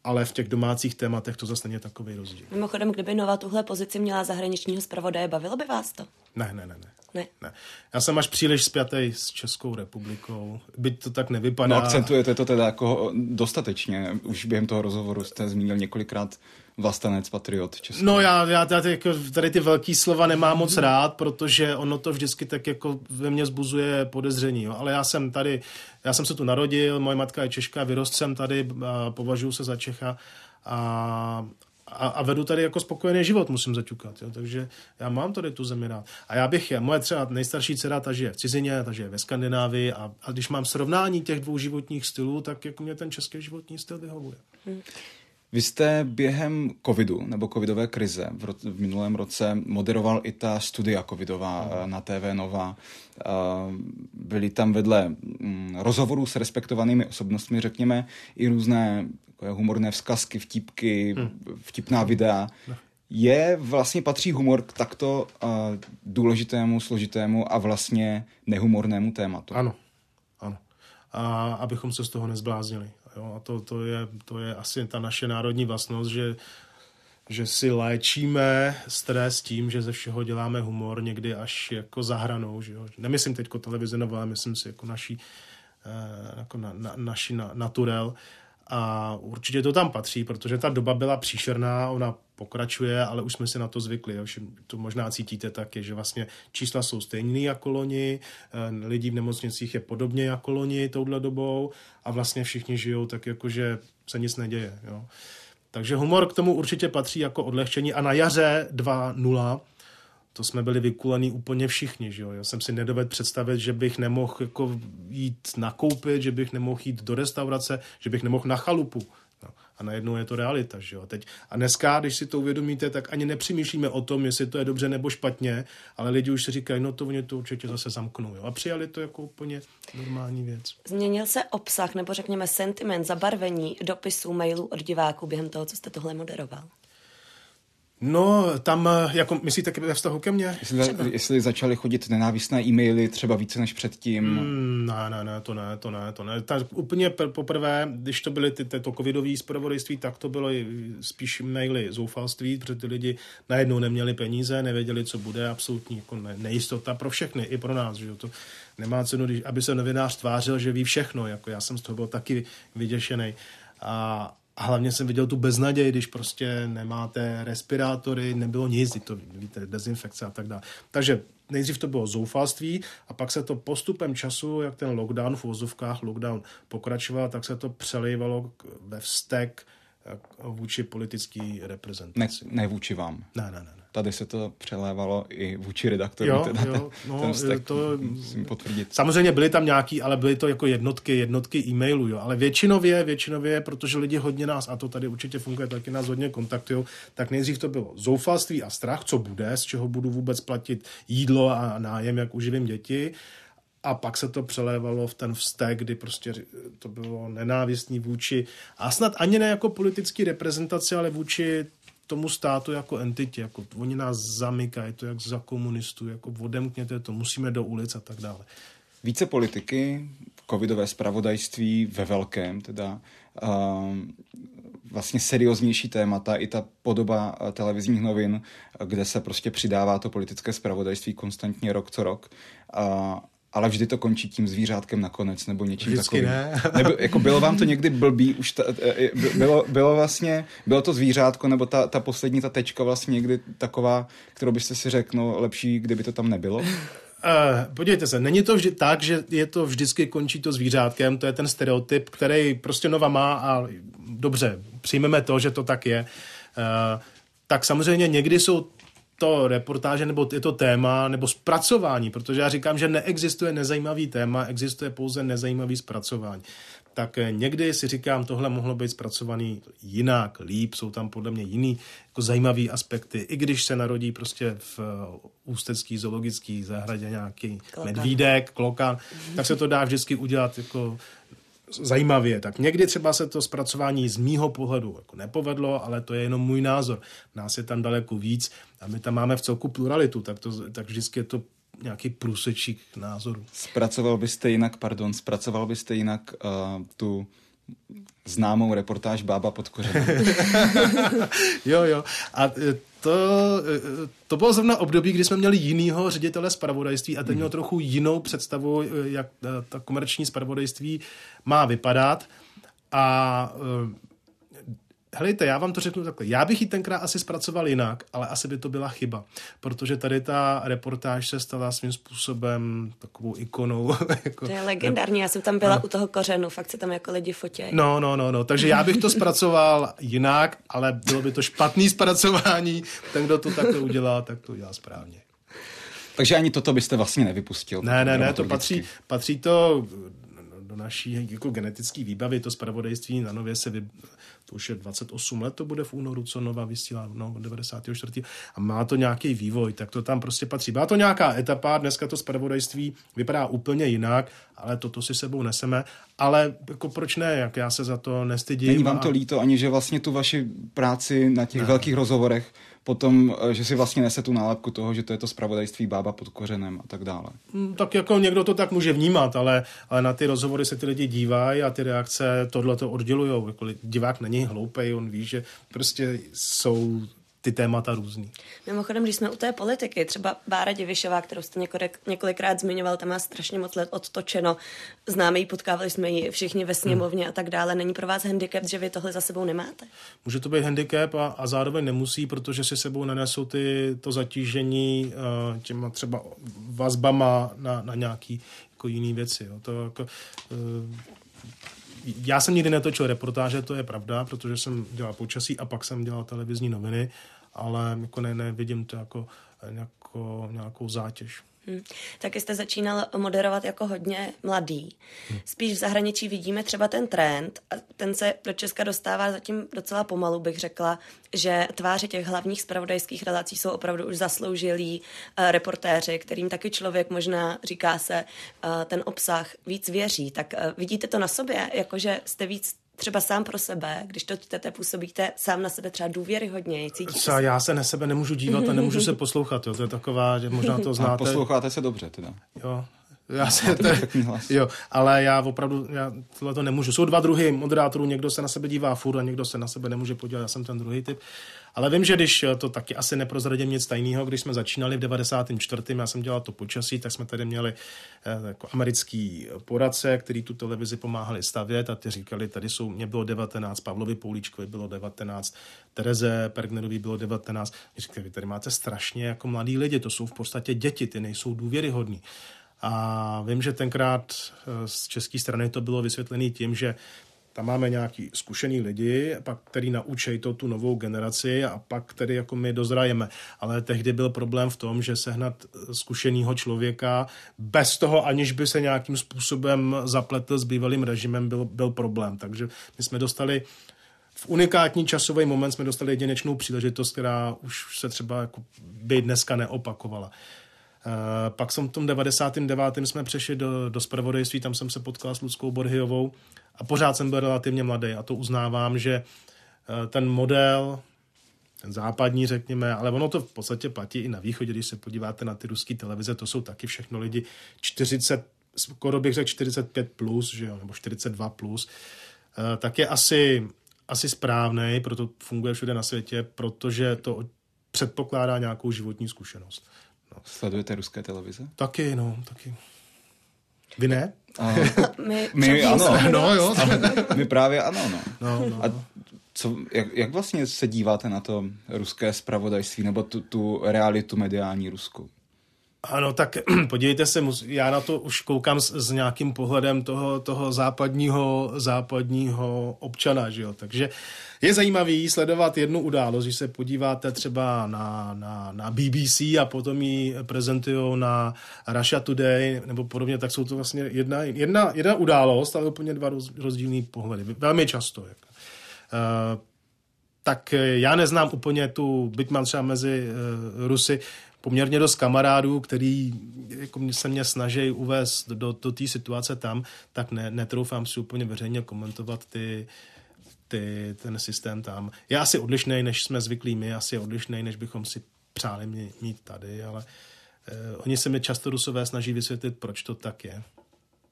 ale v těch domácích tématech to zase není takový rozdíl. Mimochodem, kdyby Nova tuhle pozici měla zahraničního zpravodaje, bavilo by vás to? Ne, ne, ne, ne. Ne. ne. Já jsem až příliš spjatý s Českou republikou. Byť to tak nevypadá. No akcentujete to teda jako dostatečně. Už během toho rozhovoru jste zmínil několikrát vlastanec, patriot Český. No já, já tady, jako, tady ty velký slova nemám moc rád, protože ono to vždycky tak jako ve mně zbuzuje podezření. Jo. Ale já jsem tady, já jsem se tu narodil, moje matka je Češka, vyrost jsem tady, považuji se za Čecha a, a, a vedu tady jako spokojený život, musím zaťukat. Jo. Takže já mám tady tu zemi rád. A já bych je, moje třeba nejstarší dcera, ta žije v cizině, ta žije ve Skandinávii a, a když mám srovnání těch dvou životních stylů, tak jako mě ten český životní styl vyhovuje. Hmm. Vy jste během covidu nebo covidové krize v, ro- v minulém roce moderoval i ta studia covidová mm. na TV Nova. Byly tam vedle mm, rozhovorů s respektovanými osobnostmi, řekněme, i různé humorné vzkazky, vtipky, mm. vtipná videa. No. Je vlastně patří humor k takto uh, důležitému, složitému a vlastně nehumornému tématu? Ano, ano. A abychom se z toho nezbláznili. Jo? A to, to, je, to je asi ta naše národní vlastnost, že, že si léčíme stres tím, že ze všeho děláme humor někdy až jako za hranou. Že jo? Nemyslím teď televize nová, myslím si jako naší, eh, jako na, na, naši na, naturel. A určitě to tam patří, protože ta doba byla příšerná, ona pokračuje, ale už jsme si na to zvykli. Jo. To možná cítíte taky, že vlastně čísla jsou stejné jako loni, eh, lidí v nemocnicích je podobně jako loni touhle dobou a vlastně všichni žijou tak jako, že se nic neděje. Jo. Takže humor k tomu určitě patří jako odlehčení a na jaře 2.0 to jsme byli vykulení úplně všichni. Že jo? Já jsem si nedovedl představit, že bych nemohl jako jít nakoupit, že bych nemohl jít do restaurace, že bych nemohl na chalupu. A najednou je to realita. Že jo? Teď, a dneska, když si to uvědomíte, tak ani nepřemýšlíme o tom, jestli to je dobře nebo špatně, ale lidi už si říkají, no to oni to určitě zase zamknou. Jo? A přijali to jako úplně normální věc. Změnil se obsah nebo řekněme sentiment, zabarvení dopisů, mailů od diváků během toho, co jste tohle moderoval? No, tam, jako myslíte ve vztahu ke mně? Jestli, jestli začaly chodit nenávistné e-maily třeba více než předtím? Mm, ne, ne, ne, to ne, to ne, to ne. Tak úplně poprvé, když to byly ty, to covidové zpravodajství, tak to bylo spíš maily zoufalství, protože ty lidi najednou neměli peníze, nevěděli, co bude, absolutní jako ne, nejistota pro všechny, i pro nás, že to nemá cenu, aby se novinář tvářil, že ví všechno, jako já jsem z toho byl taky vyděšený. A, a hlavně jsem viděl tu beznaděj, když prostě nemáte respirátory, nebylo nic, to víte, dezinfekce a tak dále. Takže nejdřív to bylo zoufalství a pak se to postupem času, jak ten lockdown v vozovkách lockdown pokračoval, tak se to přelejvalo ve vztek vůči politický reprezentaci. Ne, ne vůči vám. Ne, ne, ne tady se to přelévalo i vůči redaktorům. Jo, teda, jo, no, ten vztek, to musím potvrdit. Samozřejmě byly tam nějaký, ale byly to jako jednotky, jednotky e-mailů, jo, ale většinově, většinově, protože lidi hodně nás, a to tady určitě funguje, taky nás hodně kontaktují, tak nejdřív to bylo zoufalství a strach, co bude, z čeho budu vůbec platit jídlo a nájem, jak uživím děti. A pak se to přelévalo v ten vztek, kdy prostě to bylo nenávistný vůči, a snad ani ne jako politický reprezentaci, ale vůči tomu státu jako entitě, jako oni nás zamykají, to jak za komunistů, jako odemkněte to, musíme do ulic a tak dále. Více politiky, covidové spravodajství ve velkém, teda uh, vlastně serióznější témata, i ta podoba televizních novin, kde se prostě přidává to politické spravodajství konstantně rok co rok. Uh, ale vždy to končí tím zvířátkem nakonec, nebo něčím Vždycky takovým. ne. (laughs) nebo, jako bylo vám to někdy blbý, už ta, e, e, bylo, bylo vlastně, bylo to zvířátko, nebo ta, ta poslední, ta tečka vlastně někdy taková, kterou byste si řekl, no lepší, kdyby to tam nebylo? Uh, podívejte se, není to vždy tak, že je to vždycky končí to zvířátkem, to je ten stereotyp, který prostě Nova má a dobře, přijmeme to, že to tak je. Uh, tak samozřejmě někdy jsou to reportáže, nebo je to téma, nebo zpracování, protože já říkám, že neexistuje nezajímavý téma, existuje pouze nezajímavý zpracování. Tak eh, někdy si říkám, tohle mohlo být zpracovaný jinak, líp, jsou tam podle mě jiný jako zajímavý aspekty. I když se narodí prostě v eh, ústecký zoologický zahradě nějaký klokan. medvídek, klokan, tak se to dá vždycky udělat jako zajímavě. Tak někdy třeba se to zpracování z mýho pohledu jako nepovedlo, ale to je jenom můj názor. Nás je tam daleko víc a my tam máme v celku pluralitu, tak, to, tak vždycky je to nějaký průsečík názorů. Zpracoval byste jinak, pardon, zpracoval byste jinak uh, tu známou reportáž Bába pod kořenem. (laughs) jo, jo. A e, to, e, to bylo zrovna období, kdy jsme měli jinýho ředitele zpravodajství a ten měl hmm. trochu jinou představu, e, jak ta komerční zpravodajství má vypadat. A Helejte, já vám to řeknu takhle. Já bych ji tenkrát asi zpracoval jinak, ale asi by to byla chyba, protože tady ta reportáž se stala svým způsobem takovou ikonou. (laughs) jako, to je legendární, já jsem tam byla no. u toho kořenu, fakt se tam jako lidi fotí. No, no, no, no, takže já bych to zpracoval jinak, ale bylo by to špatný zpracování. Ten, kdo to takhle udělá, tak to udělá správně. Takže ani toto byste vlastně nevypustil. Ne, ne, ne, to patří, patří to do naší jako genetické výbavy, to zpravodajství na nově se vy, to už je 28 let, to bude v únoru, co Nova vysílá, no, 94. A má to nějaký vývoj, tak to tam prostě patří. Byla to nějaká etapa, dneska to zpravodajství vypadá úplně jinak, ale toto si sebou neseme. Ale jako proč ne, jak já se za to nestydím. Není vám to líto ani, že vlastně tu vaši práci na těch ne. velkých rozhovorech potom, eh, že si vlastně nese tu nálepku toho, že to je to spravodajství bába pod kořenem a tak dále. Hmm, tak jako někdo to tak může vnímat, ale, ale na ty rozhovory se ty lidi dívají a ty reakce tohle to oddělují. Jako divák není hloupej, on ví, že prostě jsou ty témata různý. Mimochodem, když jsme u té politiky, třeba Bára Divišová, kterou jste několik, několikrát zmiňoval, tam má strašně moc let odtočeno. Známe ji, potkávali jsme ji všichni ve sněmovně hmm. a tak dále. Není pro vás handicap, že vy tohle za sebou nemáte? Může to být handicap a, a zároveň nemusí, protože si sebou nenesou ty, to zatížení uh, těma třeba vazbama na, na nějaký jako jiný věci. Jo. To jako, uh, já jsem nikdy netočil reportáže, to je pravda, protože jsem dělal počasí a pak jsem dělal televizní noviny, ale jako ne, nevidím to jako, jako nějakou zátěž. Hmm. Taky jste začínal moderovat jako hodně mladý. Hmm. Spíš v zahraničí vidíme třeba ten trend, a ten se do Česka dostává zatím docela pomalu, bych řekla, že tváři těch hlavních spravodajských relací jsou opravdu už zasloužilí uh, reportéři, kterým taky člověk možná, říká se, uh, ten obsah víc věří. Tak uh, vidíte to na sobě, jakože jste víc třeba sám pro sebe, když to čtete, působíte sám na sebe třeba důvěryhodně. Co, já se na sebe nemůžu dívat a nemůžu se poslouchat. Jo. To je taková, že možná to znáte. A posloucháte se dobře teda. Jo, já se to, (laughs) jo, ale já opravdu já tohle to nemůžu. Jsou dva druhy moderátorů, někdo se na sebe dívá furt a někdo se na sebe nemůže podívat. Já jsem ten druhý typ. Ale vím, že když to taky asi neprozradím nic tajného, když jsme začínali v 94. já jsem dělal to počasí, tak jsme tady měli eh, jako americký poradce, který tu televizi pomáhali stavět a ty říkali, tady jsou, mě bylo 19, Pavlovi Poulíčkovi bylo 19, Tereze Pergnerovi bylo 19. Říkali, vy tady máte strašně jako mladí lidi, to jsou v podstatě děti, ty nejsou důvěryhodní. A vím, že tenkrát eh, z české strany to bylo vysvětlené tím, že tam máme nějaký zkušený lidi, pak který naučí to tu novou generaci a pak tedy jako my dozrajeme. Ale tehdy byl problém v tom, že sehnat eh, zkušeného člověka bez toho, aniž by se nějakým způsobem zapletl s bývalým režimem, byl, byl problém. Takže my jsme dostali v unikátní časový moment jsme dostali jedinečnou příležitost, která už se třeba jako by dneska neopakovala. Eh, pak jsem v tom 99. jsme přešli do, do spravodajství, tam jsem se potkal s Ludskou Borhyovou a pořád jsem byl relativně mladý a to uznávám, že eh, ten model, ten západní, řekněme, ale ono to v podstatě platí i na východě, když se podíváte na ty ruské televize, to jsou taky všechno lidi 40, skoro bych řekl 45 plus, že jo, nebo 42 plus, eh, tak je asi, asi správný, proto funguje všude na světě, protože to předpokládá nějakou životní zkušenost. No. Sledujete ruské televize? Taky, no, taky. Vy ne? A, (laughs) my, my ano. (laughs) No, jo. (laughs) my právě ano, no. no, no. A co, jak, jak vlastně se díváte na to ruské spravodajství nebo tu, tu realitu mediální ruskou? Ano, tak (clears throat) podívejte se, já na to už koukám s, s nějakým pohledem toho, toho západního, západního občana, že jo? takže je zajímavý sledovat jednu událost, když se podíváte třeba na, na, na BBC a potom ji prezentují na Russia Today nebo podobně, tak jsou to vlastně jedna, jedna, jedna událost, ale úplně dva roz, rozdílné pohledy. Velmi často. Jako. Uh, tak já neznám úplně tu, byť mám třeba mezi uh, Rusy poměrně dost kamarádů, který jako se mě snaží uvést do, do té situace tam, tak ne, netroufám si úplně veřejně komentovat ty, ty, ten systém tam. Je asi odlišný, než jsme zvyklí my, asi je odlišný, než bychom si přáli mít tady, ale eh, oni se mi často rusové snaží vysvětlit, proč to tak je.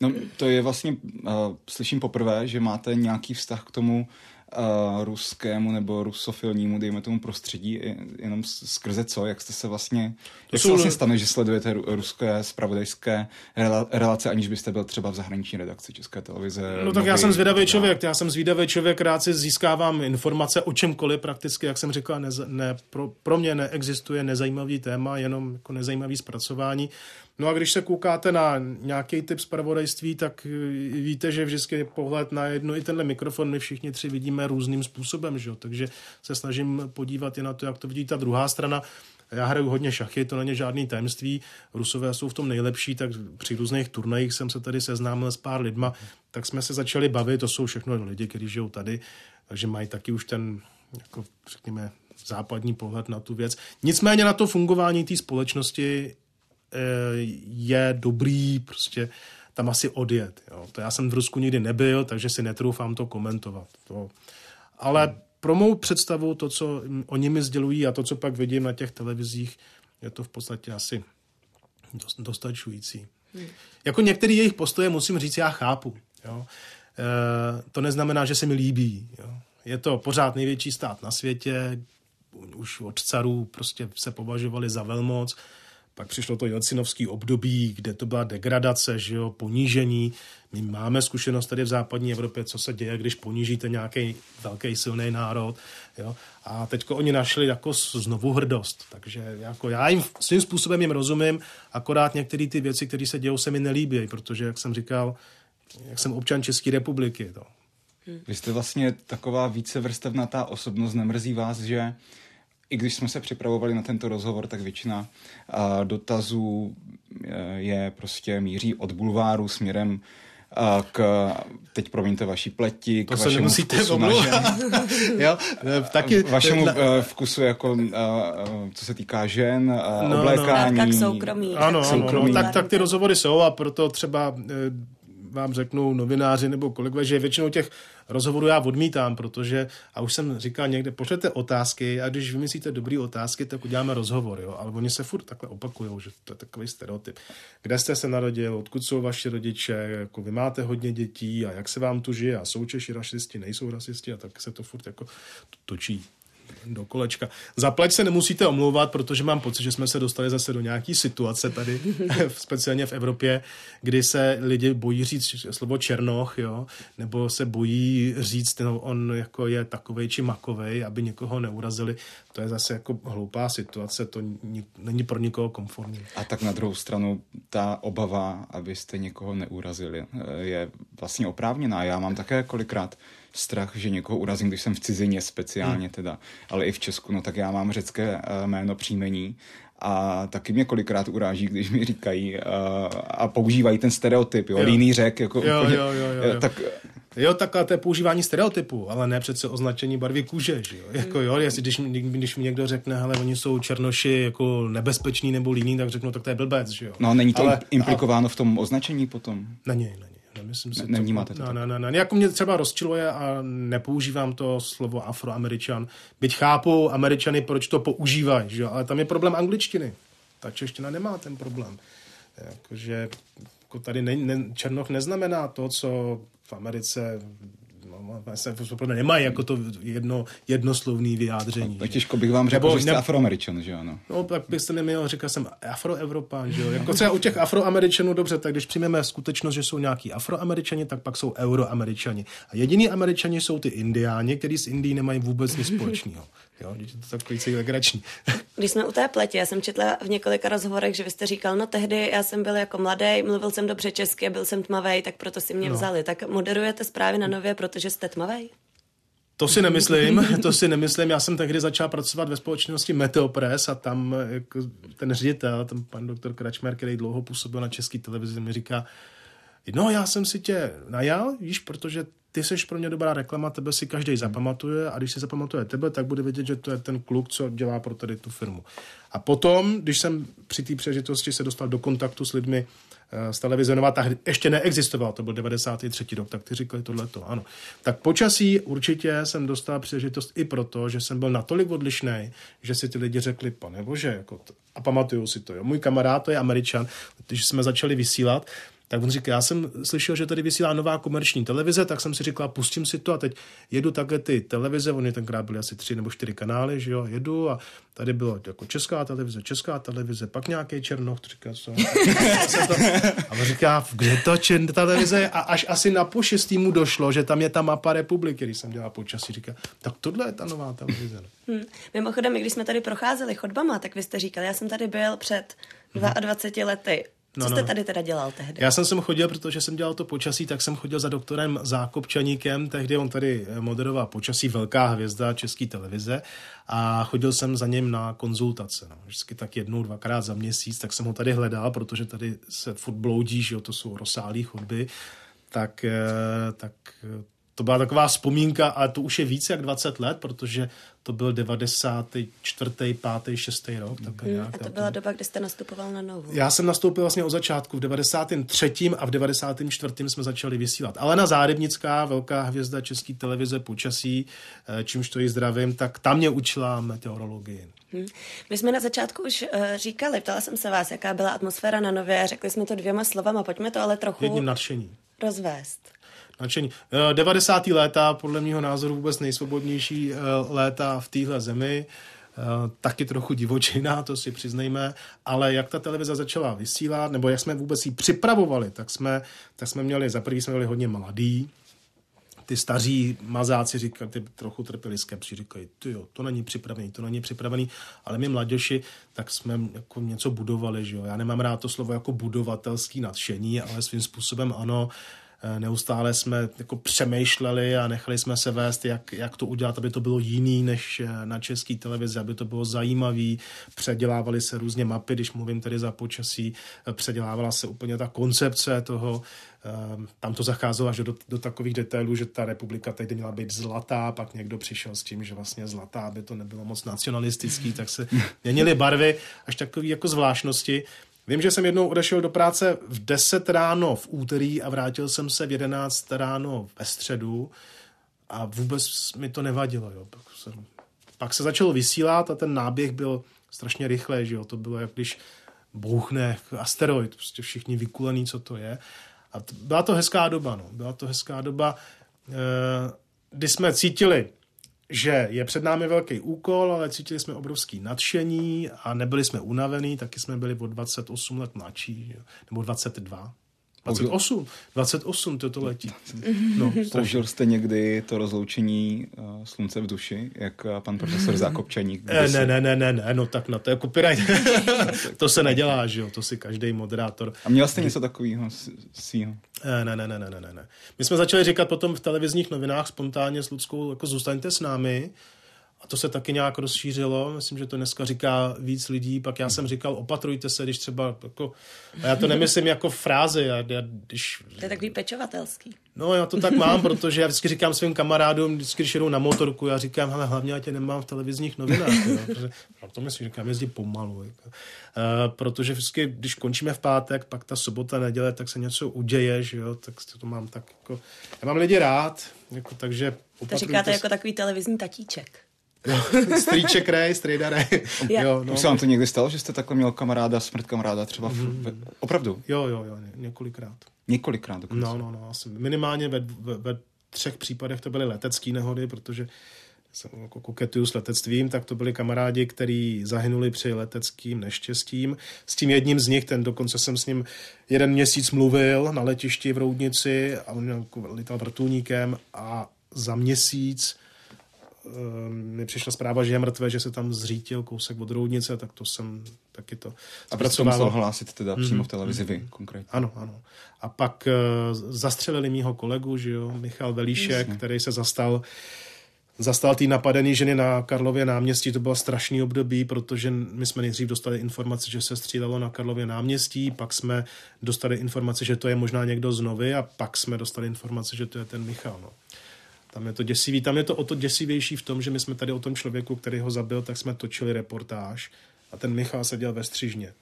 No, to je vlastně, uh, slyším poprvé, že máte nějaký vztah k tomu, uh, ruskému nebo rusofilnímu, dejme tomu prostředí, jenom skrze co, jak jste se vlastně, to jak jsou... se vlastně stane, že sledujete ruské spravodajské relace, aniž byste byl třeba v zahraniční redakci České televize? No tak já jsem zvědavý člověk, já jsem zvědavý člověk, rád si získávám informace o čemkoliv prakticky, jak jsem říkal, ne, ne, pro, pro mě neexistuje nezajímavý téma, jenom jako nezajímavý zpracování. No a když se koukáte na nějaký typ zpravodajství, tak eh, víte, že vždycky pohled na jedno i tenhle mikrofon my všichni tři vidíme různým způsobem, že? takže se snažím podívat i na to, jak to vidí ta druhá strana. Já hraju hodně šachy, to není žádný tajemství. Rusové jsou v tom nejlepší, tak při různých turnajích jsem se tady seznámil s pár lidma, tak jsme se začali bavit, to jsou všechno lidi, kteří žijou tady, takže mají taky už ten, jako řekněme, západní pohled na tu věc. Nicméně na to fungování té společnosti je dobrý prostě tam asi odjet. Jo. To já jsem v Rusku nikdy nebyl, takže si netroufám to komentovat. To. Ale pro mou představu, to, co oni mi sdělují a to, co pak vidím na těch televizích, je to v podstatě asi dostačující. Hmm. Jako některé jejich postoje musím říct, já chápu. Jo. E, to neznamená, že se mi líbí. Jo. Je to pořád největší stát na světě, už od carů prostě se považovali za velmoc, pak přišlo to Jelcinovský období, kde to byla degradace, že jo, ponížení. My máme zkušenost tady v západní Evropě, co se děje, když ponížíte nějaký velký silný národ. Jo. A teď oni našli jako znovu hrdost. Takže jako já jim svým způsobem jim rozumím, akorát některé ty věci, které se dějou, se mi nelíbí, protože, jak jsem říkal, jak jsem občan České republiky. To. Vy jste vlastně taková více vrstevnatá osobnost, nemrzí vás, že i když jsme se připravovali na tento rozhovor, tak většina dotazů e, je prostě míří od bulváru směrem k, teď promiňte, vaší pleti, to k vašemu vkusu na žen. (laughs) jo, taky, vašemu uh, vkusu jako, co se týká žen, uh, no, oblékání. No. Tak soukromí. Ano, soukromí. ano, tak, tak ty rozhovory jsou a proto třeba vám řeknou novináři nebo kolegové, že většinou těch rozhovorů já odmítám, protože, a už jsem říkal někde, pošlete otázky a když vymyslíte dobré otázky, tak uděláme rozhovor, jo? ale oni se furt takhle opakují, že to je takový stereotyp. Kde jste se narodil, odkud jsou vaši rodiče, jako vy máte hodně dětí a jak se vám tu žije a jsou Češi rasisti, nejsou rasisti a tak se to furt jako točí do kolečka. Zaplať se nemusíte omlouvat, protože mám pocit, že jsme se dostali zase do nějaký situace tady, (laughs) speciálně v Evropě, kdy se lidi bojí říct slovo černoch, jo, nebo se bojí říct, no, on jako je takovej či makovej, aby někoho neurazili. To je zase jako hloupá situace, to není pro nikoho komfortní. A tak na druhou stranu ta obava, abyste někoho neurazili, je vlastně oprávněná. Já mám také kolikrát strach, že někoho urazím, když jsem v cizině speciálně hmm. teda, ale i v Česku, no tak já mám řecké uh, jméno příjmení a taky mě kolikrát uráží, když mi říkají uh, a používají ten stereotyp, jo, jo. líný řek, jako jo, úplně, jo, jo, jo, jo. tak Jo, tak to je používání stereotypu, ale ne přece označení barvy kůže, že jo? Jako jo, jestli, když, když mi někdo řekne, hele, oni jsou černoši jako nebezpeční nebo líní, tak řeknu, tak to je blbec, že jo? No, není to ale, implikováno a... v tom označení potom? Není, není. Nemyslím si ne, nevnímáte to. Ne, ne, ne, ne. Jako mě třeba rozčiluje a nepoužívám to slovo afroameričan. Byť chápu američany, proč to používají, že? ale tam je problém angličtiny. Ta čeština nemá ten problém. Jakože jako tady ne, ne, černoch neznamená to, co v Americe Vlastně opravdu nemají jako to jedno, jednoslovný vyjádření. No, těžko bych vám řekl, že jste ne... afroameričan, že ano. No, tak byste neměl, říkal jsem afroevropán, že jo. Jako třeba u těch afroameričanů, dobře, tak když přijmeme skutečnost, že jsou nějaký afroameričani, tak pak jsou euroameričani. A jediní američani jsou ty indiáni, kteří s Indií nemají vůbec nic společného. Jo, je to takový legrační. (laughs) Když jsme u té pletě, já jsem četla v několika rozhovorech, že vy jste říkal, no tehdy já jsem byl jako mladý, mluvil jsem dobře česky, byl jsem tmavý, tak proto si mě no. vzali. Tak moderujete zprávy na nově, protože jste tmavý? To si nemyslím, (laughs) to si nemyslím. Já jsem tehdy začal pracovat ve společnosti Meteopress a tam jako ten ředitel, ten pan doktor Kračmer, který dlouho působil na české televizi, mi říká, no já jsem si tě najal, víš, protože ty jsi pro mě dobrá reklama, tebe si každý zapamatuje a když si zapamatuje tebe, tak bude vědět, že to je ten kluk, co dělá pro tady tu firmu. A potom, když jsem při té příležitosti se dostal do kontaktu s lidmi eh, z televize Nová, tak ještě neexistoval, to byl 93. rok, tak ty říkali tohleto, ano. Tak počasí určitě jsem dostal příležitost i proto, že jsem byl natolik odlišný, že si ty lidi řekli, pane bože, jako to, a pamatuju si to, jo. Můj kamarád, to je američan, když jsme začali vysílat, tak on říká, já jsem slyšel, že tady vysílá nová komerční televize, tak jsem si říkal, pustím si to a teď jedu takhle ty televize, oni tenkrát byly asi tři nebo čtyři kanály, že jo, jedu a tady bylo jako česká televize, česká televize, pak nějaký černoch, říká, co? a on říká, kde to čern televize? A až asi na po šestýmu došlo, že tam je ta mapa republiky, když jsem dělal počasí, říká, tak tohle je ta nová televize. Hmm. Mimochodem, když jsme tady procházeli chodbama, tak vy jste říkal, já jsem tady byl před 22 lety co no, jste no. tady teda dělal tehdy? Já jsem sem chodil, protože jsem dělal to počasí, tak jsem chodil za doktorem Zákopčaníkem, tehdy on tady moderoval počasí, velká hvězda české televize a chodil jsem za ním na konzultace. No. Vždycky tak jednou, dvakrát za měsíc, tak jsem ho tady hledal, protože tady se furt bloudí, že jo, to jsou rozsáhlé chodby, tak, eh, tak to byla taková vzpomínka, ale to už je více jak 20 let, protože to byl 94., 5., 6. rok. Tak hmm, nějak, a to byla doba, kdy jste nastupoval na novou. Já jsem nastoupil vlastně od začátku, v 93. a v 94. jsme začali vysílat. Ale na Zárybnická, velká hvězda české televize počasí, eh, čímž to jí zdravím, tak tam mě učila meteorologii. Hmm. My jsme na začátku už uh, říkali, ptala jsem se vás, jaká byla atmosféra na Nově, řekli jsme to dvěma slovama, pojďme to ale trochu Jedním nadšení. rozvést nadšení. 90. Eh, léta, podle mého názoru, vůbec nejsvobodnější eh, léta v téhle zemi. Eh, taky trochu divočina, to si přiznejme, ale jak ta televize začala vysílat, nebo jak jsme vůbec ji připravovali, tak jsme, tak jsme měli, za prvý jsme měli hodně mladý, ty staří mazáci říkali, ty trochu trpěli skepsi, říkají, ty jo, to není připravený, to není připravený, ale my mladěši, tak jsme jako něco budovali, že jo. Já nemám rád to slovo jako budovatelský nadšení, ale svým způsobem ano, Eh, neustále jsme jako přemýšleli a nechali jsme se vést, jak, jak to udělat, aby to bylo jiný než eh, na české televizi, aby to bylo zajímavý. Předělávaly se různě mapy, když mluvím tedy za počasí, eh, předělávala se úplně ta koncepce toho, tam to zacházelo až do, do takových detailů, že ta republika teď měla být zlatá, pak někdo přišel s tím, že vlastně zlatá, aby to nebylo moc nacionalistický, tak se měnily barvy, až takové jako zvláštnosti. Vím, že jsem jednou odešel do práce v 10 ráno v úterý a vrátil jsem se v 11 ráno ve středu a vůbec mi to nevadilo. Jo. Pak, jsem, pak se začalo vysílat a ten náběh byl strašně rychlý. Že jo. To bylo, jak když bouchne asteroid, prostě všichni vykulený, co to je. A t- byla to hezká doba. No. Byla to hezká doba, eh, kdy jsme cítili že je před námi velký úkol, ale cítili jsme obrovský nadšení a nebyli jsme unavení, taky jsme byli o 28 let mladší, nebo 22. 28, 28 toto letí. (laughs) No, Použil jste někdy to rozloučení uh, slunce v duši, jak uh, pan profesor Zákopčaník? Ne, ne, ne, ne, ne, ne, no tak na to je copyright. (laughs) to se nedělá, že jo, to si každý moderátor. A měl jste něco takového svýho? Ne, ne, ne, ne, ne, ne, ne. My jsme začali říkat potom v televizních novinách spontánně s Ludskou, jako zůstaňte s námi, a to se taky nějak rozšířilo. Myslím, že to dneska říká víc lidí. Pak já jsem říkal, opatrujte se, když třeba jako... A já to nemyslím jako frázi. Já, já, když... To je takový pečovatelský. No, já to tak mám, protože já vždycky říkám svým kamarádům, vždycky, když jedou na motorku, já říkám, hele, hlavně já tě nemám v televizních novinách. Jo, protože, a to myslím, říkám, jezdí pomalu. Jako. Uh, protože vždycky, když končíme v pátek, pak ta sobota, neděle, tak se něco uděje, že jo, tak to mám tak jako... Já mám lidi rád, jako, takže... To říkáte se... jako takový televizní tatíček. (laughs) Strýček Ray, Strejda Ray. jo, no. Už se vám to někdy stalo, že jste takhle měl kamaráda, smrt kamaráda třeba? V, mm. v, opravdu? Jo, jo, jo, několikrát. Několikrát dokonce. No, no, no, asi minimálně ve, ve, ve třech případech to byly letecké nehody, protože jsem jako koketuju s letectvím, tak to byli kamarádi, kteří zahynuli při leteckým neštěstím. S tím jedním z nich, ten dokonce jsem s ním jeden měsíc mluvil na letišti v Roudnici a on jako lítal vrtulníkem a za měsíc mi přišla zpráva, že je mrtvé, že se tam zřítil kousek od Roudnice, tak to jsem taky to A proč to musel hlásit teda mm-hmm. přímo v televizi vy konkrétně? Ano, ano. A pak uh, zastřelili mýho kolegu, že jo, Michal Velíšek, Jasně. který se zastal zastal té napadené ženy na Karlově náměstí. To bylo strašný období, protože my jsme nejdřív dostali informaci, že se střílelo na Karlově náměstí, pak jsme dostali informaci, že to je možná někdo z Novy a pak jsme dostali informaci, že to je ten Michal. No. Tam je to děsivý, tam je to o to děsivější v tom, že my jsme tady o tom člověku, který ho zabil, tak jsme točili reportáž a ten Michal seděl ve střižně.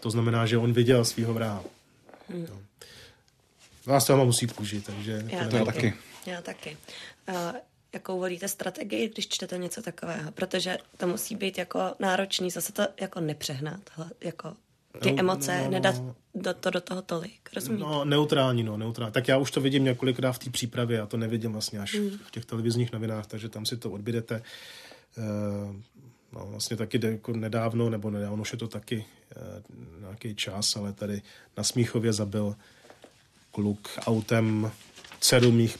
To znamená, že on viděl svého vraha. Hmm. No. Vás to musí kůži, takže... Já to taky. Já taky. Uh, jakou volíte strategii, když čtete něco takového, protože to musí být jako náročný, zase to jako nepřehnat, jako ty no, emoce, no, nedat do, to do toho tolik, rozumíte? No, neutrální, no, neutrální. Tak já už to vidím několikrát v té přípravě, já to nevidím vlastně až mm. v těch televizních novinách, takže tam si to odbydete. Uh, no, vlastně taky jako nedávno, nebo nedávno už je to taky uh, nějaký čas, ale tady na Smíchově zabil kluk autem dceru mých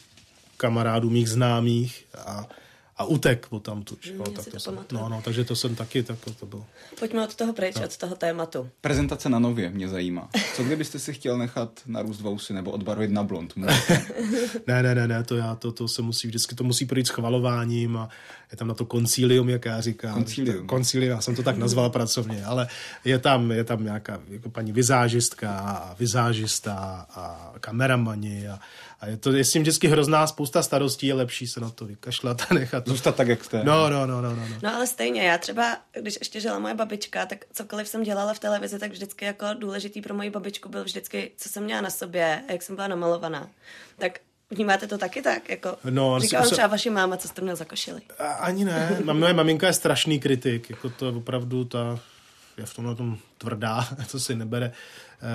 kamarádů, mých známých a, a utek od tam tu. Mm, tak to jsem, no, no, takže to jsem taky, tak to bylo. Pojďme od toho pryč, no. od toho tématu. Prezentace na nově mě zajímá. Co kdybyste si chtěl nechat na růst vousy nebo odbarvit na blond? (laughs) ne, ne, ne, ne, to já, to, to se musí vždycky, to musí projít schvalováním a je tam na to koncílium, jak já říkám. Koncílium. Koncílium, já jsem to tak nazval pracovně, ale je tam, je tam nějaká jako paní vizážistka a vizážista a kameramani a, a je to je s tím vždycky hrozná spousta starostí, je lepší se na to vykašlat a nechat. Zůstat tak, jak jste. No, no, no, no, no. No ale stejně, já třeba, když ještě žila moje babička, tak cokoliv jsem dělala v televizi, tak vždycky jako důležitý pro moji babičku byl vždycky, co jsem měla na sobě, jak jsem byla namalovaná. Tak Vnímáte to taky tak? Jako, no, říká vám třeba vaši máma, co jste měl za košili? Ani ne. Moje maminka je strašný kritik. Jako to opravdu ta je v tomhle tom tvrdá, (laughs) to si nebere eh,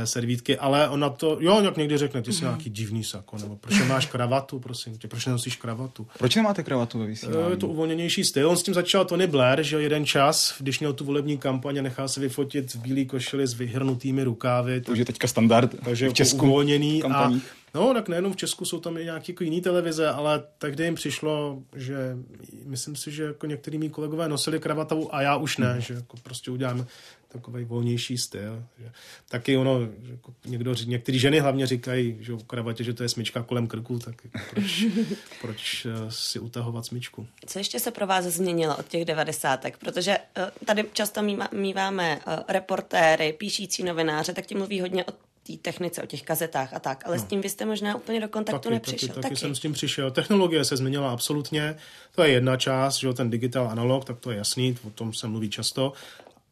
servítky, ale ona to, jo, jak někdy řekne, ty jsi mm-hmm. nějaký divný sako, nebo proč nemáš kravatu, prosím tě, proč nenosíš kravatu? Proč nemáte kravatu ve vysílání? Je to uvolněnější styl, on s tím začal Tony Blair, že jeden čas, když měl tu volební kampaň a nechal se vyfotit v bílé košili s vyhrnutými rukávy. To už je teďka standard takže v Česku uvolněný kampaních. a No, tak nejenom v Česku jsou tam i nějaké jako jiné televize, ale tehdy jim přišlo, že myslím si, že jako některý mý kolegové nosili kravatu a já už ne, mm. že jako prostě uděláme takový volnější styl. Že. Taky ono, že jako někdo, některé ženy hlavně říkají, že v kravatě, že to je smyčka kolem krku, tak jako proč, (laughs) proč eh, si utahovat smyčku. Co ještě se pro vás změnilo od těch devadesátek? Protože eh, tady často míváme eh, reportéry, píšící novináře, tak ti mluví hodně o té technice, o těch kazetách a tak, ale no. s tím vy jste možná úplně do kontaktu taky, nepřišel. Taky, taky, taky jsem s tím přišel. Technologie se změnila absolutně, to je jedna část, že ten digital analog, tak to je jasný, o tom se mluví často,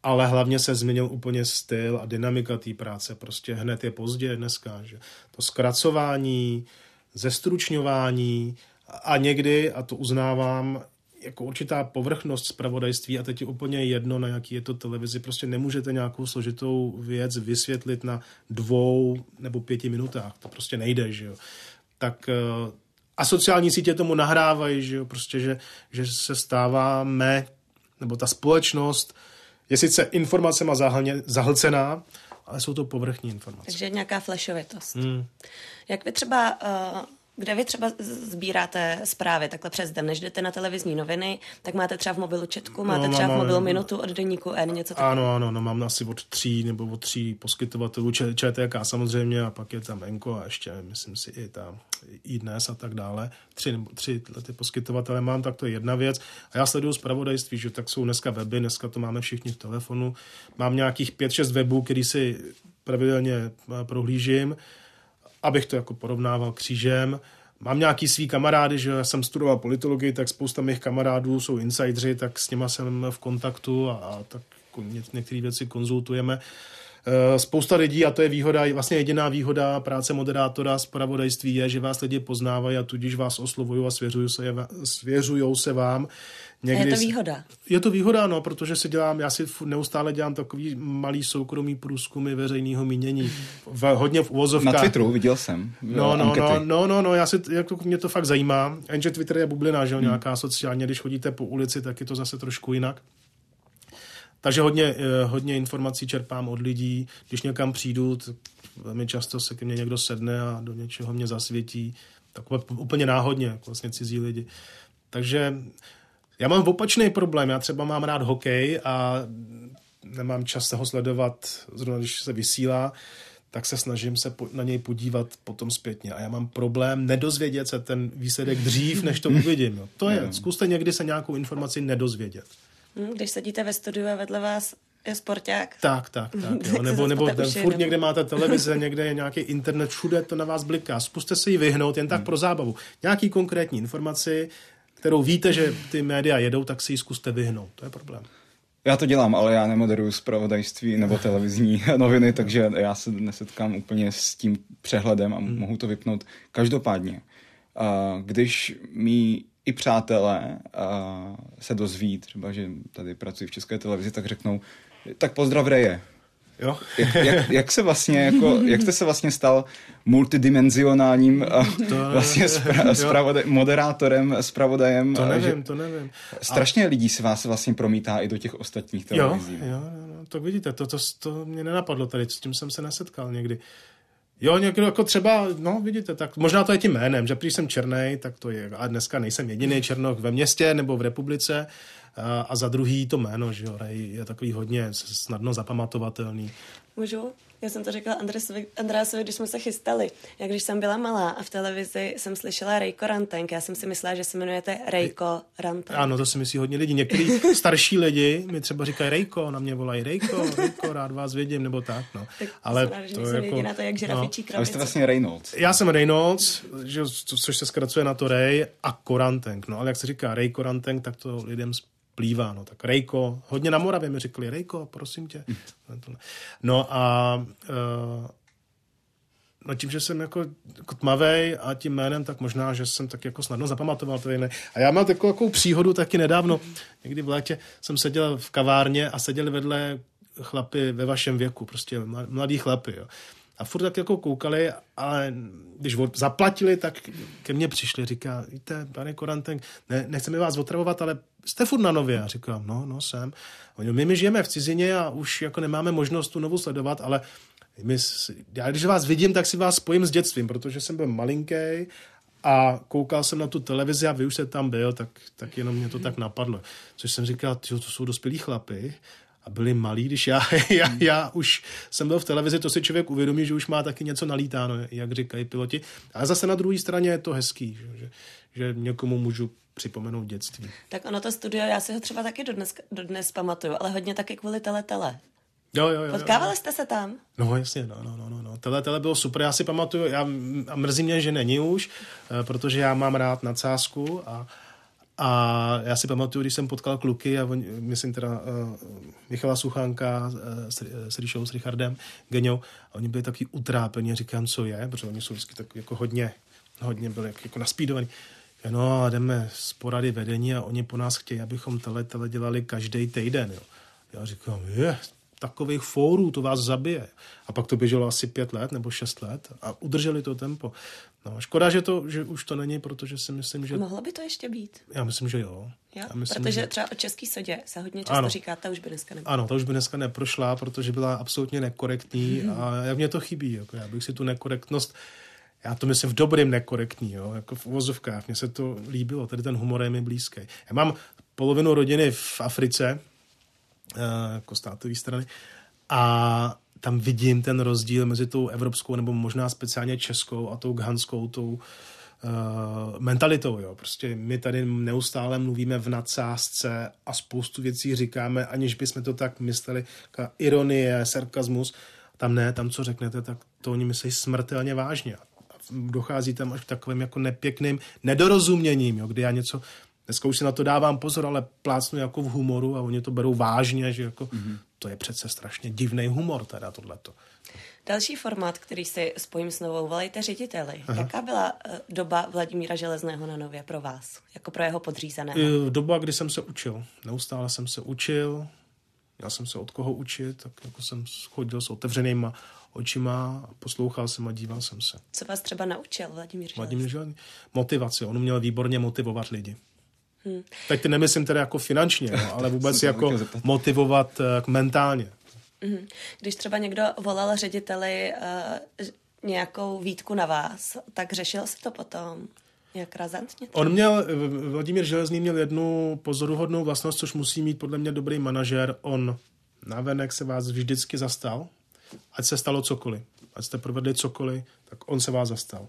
ale hlavně se změnil úplně styl a dynamika té práce. Prostě hned je pozdě dneska. Že? To zkracování, zestručňování a někdy, a to uznávám, jako určitá povrchnost zpravodajství a teď je úplně jedno, na jaký je to televizi. Prostě nemůžete nějakou složitou věc vysvětlit na dvou nebo pěti minutách. To prostě nejde, že jo. Tak eh, a sociální sítě tomu nahrávají, že jo, prostě, že, že se stáváme, nebo ta společnost je sice informacema zahlcená, ale jsou to povrchní informace. Takže nějaká flashovitost. Hmm. Jak vy třeba uh, kde vy třeba sbíráte zprávy takhle přes den, než jdete na televizní noviny, tak máte třeba v mobilu četku, máte no, třeba mám, v mobilu minutu od deníku N, něco takového? Ano, ano, no, mám asi od tří nebo od tří poskytovatelů ČTK samozřejmě a pak je tam Enko a ještě, myslím si, i tam i dnes a tak dále. Tři, nebo tři ty poskytovatele mám, tak to je jedna věc. A já sleduju zpravodajství, že tak jsou dneska weby, dneska to máme všichni v telefonu. Mám nějakých pět, šest webů, který si pravidelně eh, prohlížím abych to jako porovnával křížem. Mám nějaký svý kamarády, že já jsem studoval politologii, tak spousta mých kamarádů jsou insidři, tak s nima jsem v kontaktu a, a tak jako některé věci konzultujeme. Eh, spousta lidí, a to je výhoda, vlastně jediná výhoda práce moderátora z pravodajství je, že vás lidi poznávají a tudíž vás oslovují a svěřují se, svěřují se vám. Někdy, a je to výhoda? Je to výhoda, no, protože si dělám, já si neustále dělám takový malý soukromý průzkumy veřejného mínění. V, hodně v uvozovkách. Na Twitteru viděl jsem. No, no, no, no, no, no, já si, jako mě to fakt zajímá. Jenže Twitter je bublina, že jo, hmm. nějaká sociálně, když chodíte po ulici, tak je to zase trošku jinak. Takže hodně, eh, hodně informací čerpám od lidí. Když někam přijdu, velmi často se ke mně někdo sedne a do něčeho mě zasvětí. Takové úplně náhodně, jako vlastně cizí lidi. Takže já mám opačný problém. Já třeba mám rád hokej a nemám čas se ho sledovat, zrovna když se vysílá, tak se snažím se na něj podívat potom zpětně. A já mám problém nedozvědět se ten výsledek dřív, než to uvidím. Jo. To je, zkuste někdy se nějakou informaci nedozvědět. Hm, když sedíte ve studiu a vedle vás je sporták. Tak, tak, (laughs) tak. Jo. Nebo, nebo furt někde máte televize, někde je nějaký internet, všude to na vás bliká. Zkuste se jí vyhnout jen tak hmm. pro zábavu. Nějaký konkrétní informaci, kterou víte, že ty média jedou, tak si ji zkuste vyhnout. To je problém. Já to dělám, ale já nemoderuju zpravodajství nebo televizní (laughs) noviny, takže já se nesetkám úplně s tím přehledem a hmm. mohu to vypnout. Každopádně, když mi i přátelé se dozví, třeba, že tady pracují v české televizi, tak řeknou, tak pozdrav Reje. Jo? Jak, jak, jak, se vlastně, jako, jak jste se vlastně stal multidimenzionálním to, vlastně spra, spravodaj, moderátorem, spravodajem? To nevím, že to nevím. Strašně a... lidí se vás vlastně promítá i do těch ostatních televizí. Jo, jo, jo, to vidíte, to, to, to mě nenapadlo tady, s tím jsem se nesetkal někdy. Jo, někdo jako třeba, no vidíte, tak možná to je tím jménem, že když jsem černý, tak to je, a dneska nejsem jediný černoch ve městě nebo v republice, a, a za druhý to jméno, že jo, je takový hodně snadno zapamatovatelný. Můžu? Já jsem to řekla Andresovi, Andreasovi, když jsme se chystali. Já když jsem byla malá a v televizi jsem slyšela Rejko Rantenk, já jsem si myslela, že se jmenujete Rejko Rantenk. Ano, to si myslí hodně lidí. Někteří (laughs) starší lidi mi třeba říkají Rejko, na mě volají Rejko, Rejko, rád vás vidím, nebo tak. No. tak Ale to, to je jako, na to, jak žirafičí no. Ale jste vlastně Reynolds. Já jsem Reynolds, že, což se zkracuje na to Ray a Korantenk. No ale jak se říká Ray Korantenk, tak to lidem plývá. No tak Rejko, hodně na Moravě mi řekli, Rejko, prosím tě. No a uh, no tím, že jsem jako, jako tmavej a tím jménem, tak možná, že jsem tak jako snadno zapamatoval to jiné. A já mám takovou, takovou příhodu taky nedávno. Někdy v létě jsem seděl v kavárně a seděli vedle chlapy ve vašem věku, prostě mladí chlapy. Jo. A furt tak jako koukali, ale když zaplatili, tak ke mně přišli, říká, víte, pane Koranten, ne, nechceme vás otravovat, ale jste furt na nově. A říkám, no, no, jsem. Oni, my, my žijeme v cizině a už jako nemáme možnost tu novu sledovat, ale my, já když vás vidím, tak si vás spojím s dětstvím, protože jsem byl malinký a koukal jsem na tu televizi a vy už jste tam byl, tak, tak jenom mě to tak napadlo. Což jsem říkal, to jsou dospělí chlapy a byli malí, když já, (laughs) já, já už jsem byl v televizi, to si člověk uvědomí, že už má taky něco nalítáno, jak říkají piloti. A zase na druhé straně je to hezký, že, že někomu můžu připomenout dětství. Tak ono to studio, já si ho třeba taky dodnes, dodnes pamatuju, ale hodně taky kvůli tele tele. Jo, jo, jo, Potkávali jo. jste se tam? No jasně, no, no, no, no. Tele, tele bylo super, já si pamatuju, já, a mrzí mě, že není už, eh, protože já mám rád nadsázku a, a já si pamatuju, když jsem potkal kluky, a on, myslím teda uh, Michala Suchánka uh, s, s Ríšou, s Richardem Geňou, a oni byli taky utrápení, říkám, co je, protože oni jsou vždycky tak jako hodně, hodně byli jako naspídovaní. No a jdeme z porady vedení a oni po nás chtějí, abychom tele, tele dělali každý týden. Jo. Já říkám, je, takových fórů, to vás zabije. A pak to běželo asi pět let nebo šest let a udrželi to tempo. No, škoda, že, to, že už to není, protože si myslím, že... Mohlo by to ještě být? Já myslím, že jo. jo? Já myslím, protože že... třeba o český sodě se hodně často ano. říká, ta už by dneska neprošla. Ano, ta už by dneska neprošla, protože byla absolutně nekorektní mm-hmm. a mě to chybí. Jako já bych si tu nekorektnost já to myslím v dobrým nekorektní, jo, jako v uvozovkách. Mně se to líbilo, tady ten humor je mi blízký. Já mám polovinu rodiny v Africe, eh, jako státové strany, a tam vidím ten rozdíl mezi tou evropskou nebo možná speciálně českou a tou ghanskou, tou uh, mentalitou. Jo. Prostě my tady neustále mluvíme v nadsázce a spoustu věcí říkáme, aniž bychom to tak mysleli, ironie, sarkazmus. Tam ne, tam co řeknete, tak to oni myslí smrtelně vážně dochází tam až k takovým jako nepěkným nedorozuměním, jo, kdy já něco, dneska už si na to dávám pozor, ale plácnu jako v humoru a oni to berou vážně, že jako, mm-hmm. to je přece strašně divný humor teda tohleto. Další formát, který si spojím s novou, volejte řediteli. Aha. Jaká byla uh, doba Vladimíra Železného na Nově pro vás, jako pro jeho podřízeného? Doba, kdy jsem se učil. Neustále jsem se učil, já jsem se od koho učit, tak jako jsem chodil s otevřenýma očima, poslouchal jsem a díval jsem se. Co vás třeba naučil Vladimír Železný? Vladimír Železný? Motivaci. On uměl výborně motivovat lidi. Hmm. Tak ty nemyslím teda jako finančně, no, ale (laughs) vůbec jako motivovat uh, mentálně. Hmm. Když třeba někdo volal řediteli uh, nějakou výtku na vás, tak řešil se to potom? Jak razantně? On měl, Vladimír Železný měl jednu pozoruhodnou vlastnost, což musí mít podle mě dobrý manažer. On navenek se vás vždycky zastal, ať se stalo cokoliv. Ať jste provedli cokoliv, tak on se vás zastal.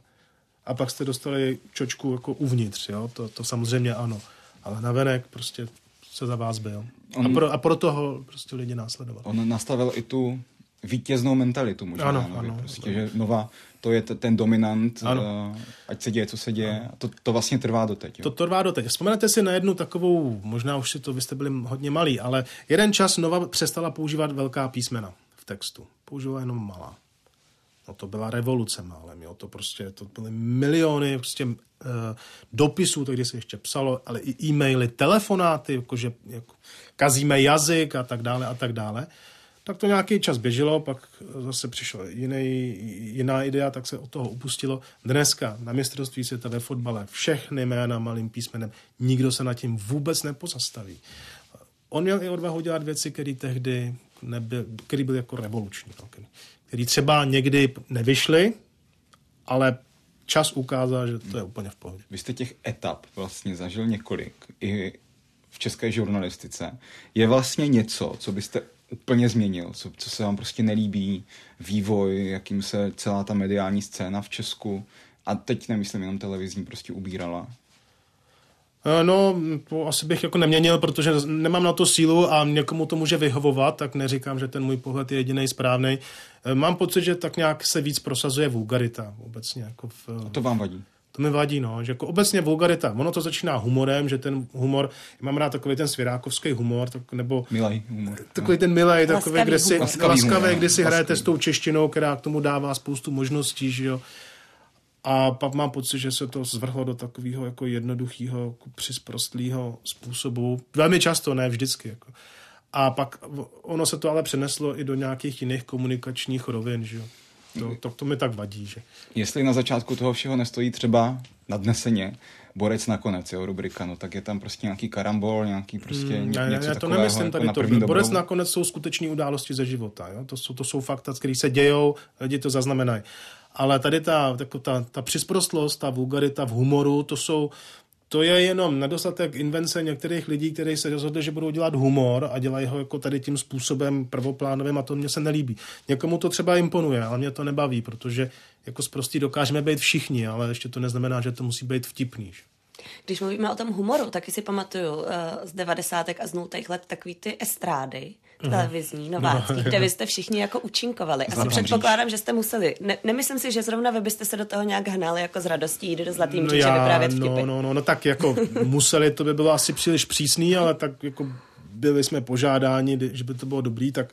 A pak jste dostali čočku jako uvnitř, jo? To, to samozřejmě ano. Ale navenek prostě se za vás byl. On, a, pro, a proto ho prostě lidi následovali. On nastavil i tu vítěznou mentalitu možná. Ano, nově, ano. Prostě, ano. že nová, to je t- ten dominant, ano. Uh, ať se děje, co se děje. A to, to vlastně trvá doteď. Jo? To trvá doteď. Vzpomenete si na jednu takovou, možná už si to, vy jste byli hodně malí, ale jeden čas Nova přestala používat velká písmena v textu. Používala jenom malá. No to byla revoluce málem, jo. To prostě, to byly miliony prostě uh, dopisů, to když se ještě psalo, ale i e-maily, telefonáty, jakože jako, kazíme jazyk a tak dále a tak dále. Tak to nějaký čas běželo, pak zase přišla jiná idea, tak se od toho upustilo. Dneska na mistrovství světa ve fotbale všechny jména malým písmenem, nikdo se nad tím vůbec nepozastaví. On měl i odvahu dělat věci, které tehdy nebyl, který byl jako revoluční. No, který třeba někdy nevyšly, ale čas ukázal, že to je úplně v pohodě. Vy jste těch etap vlastně zažil několik i v české žurnalistice. Je vlastně něco, co byste úplně změnil, co, co se vám prostě nelíbí, vývoj, jakým se celá ta mediální scéna v Česku, a teď nemyslím jenom televizní, prostě ubírala? Eh, no, to asi bych jako neměnil, protože nemám na to sílu a někomu to může vyhovovat, tak neříkám, že ten můj pohled je jediný správný. Eh, mám pocit, že tak nějak se víc prosazuje vulgarita obecně. Jako v, a to vám vadí? To mi vadí, no, že jako obecně vulgarita, ono to začíná humorem, že ten humor, mám rád takový ten svěrákovský humor, tak, nebo milej humor. Takový ten milej, takový, kde si, laskavý, laskavý, kde si hrajete s tou češtinou, která k tomu dává spoustu možností, že jo. A pak mám pocit, že se to zvrhlo do takového jako jednoduchého, jako přisprostlého způsobu. Velmi často, ne vždycky. Jako. A pak ono se to ale přeneslo i do nějakých jiných komunikačních rovin, že jo. To, to, to mi tak vadí, že. Jestli na začátku toho všeho nestojí třeba nadneseně Borec nakonec, jo, rubrika, no tak je tam prostě nějaký karambol, nějaký prostě mm, něco já, to nemyslím jako tady to. Borec dobrou. nakonec jsou skuteční události ze života, jo. To jsou, to jsou fakta, které se dějou, lidi to zaznamenají. Ale tady ta, jako ta, ta přisprostlost, ta vulgarita v humoru, to jsou to je jenom nedostatek invence některých lidí, kteří se rozhodli, že budou dělat humor a dělají ho jako tady tím způsobem prvoplánovým a to mně se nelíbí. Někomu to třeba imponuje, ale mě to nebaví, protože jako zprostí dokážeme být všichni, ale ještě to neznamená, že to musí být vtipný. Když mluvíme o tom humoru, taky si pamatuju uh, z devadesátek a z nultých let takový ty estrády, televizní, novácký, no, kde vy jste všichni jako účinkovali. Asi předpokládám, že jste museli. Ne, nemyslím si, že zrovna vy byste se do toho nějak hnali jako z radostí, jít do Zlatým no, já, vyprávět vtipy. No, no, no, no, tak jako museli, to by bylo asi příliš přísný, ale tak jako byli jsme požádáni, že by to bylo dobrý, tak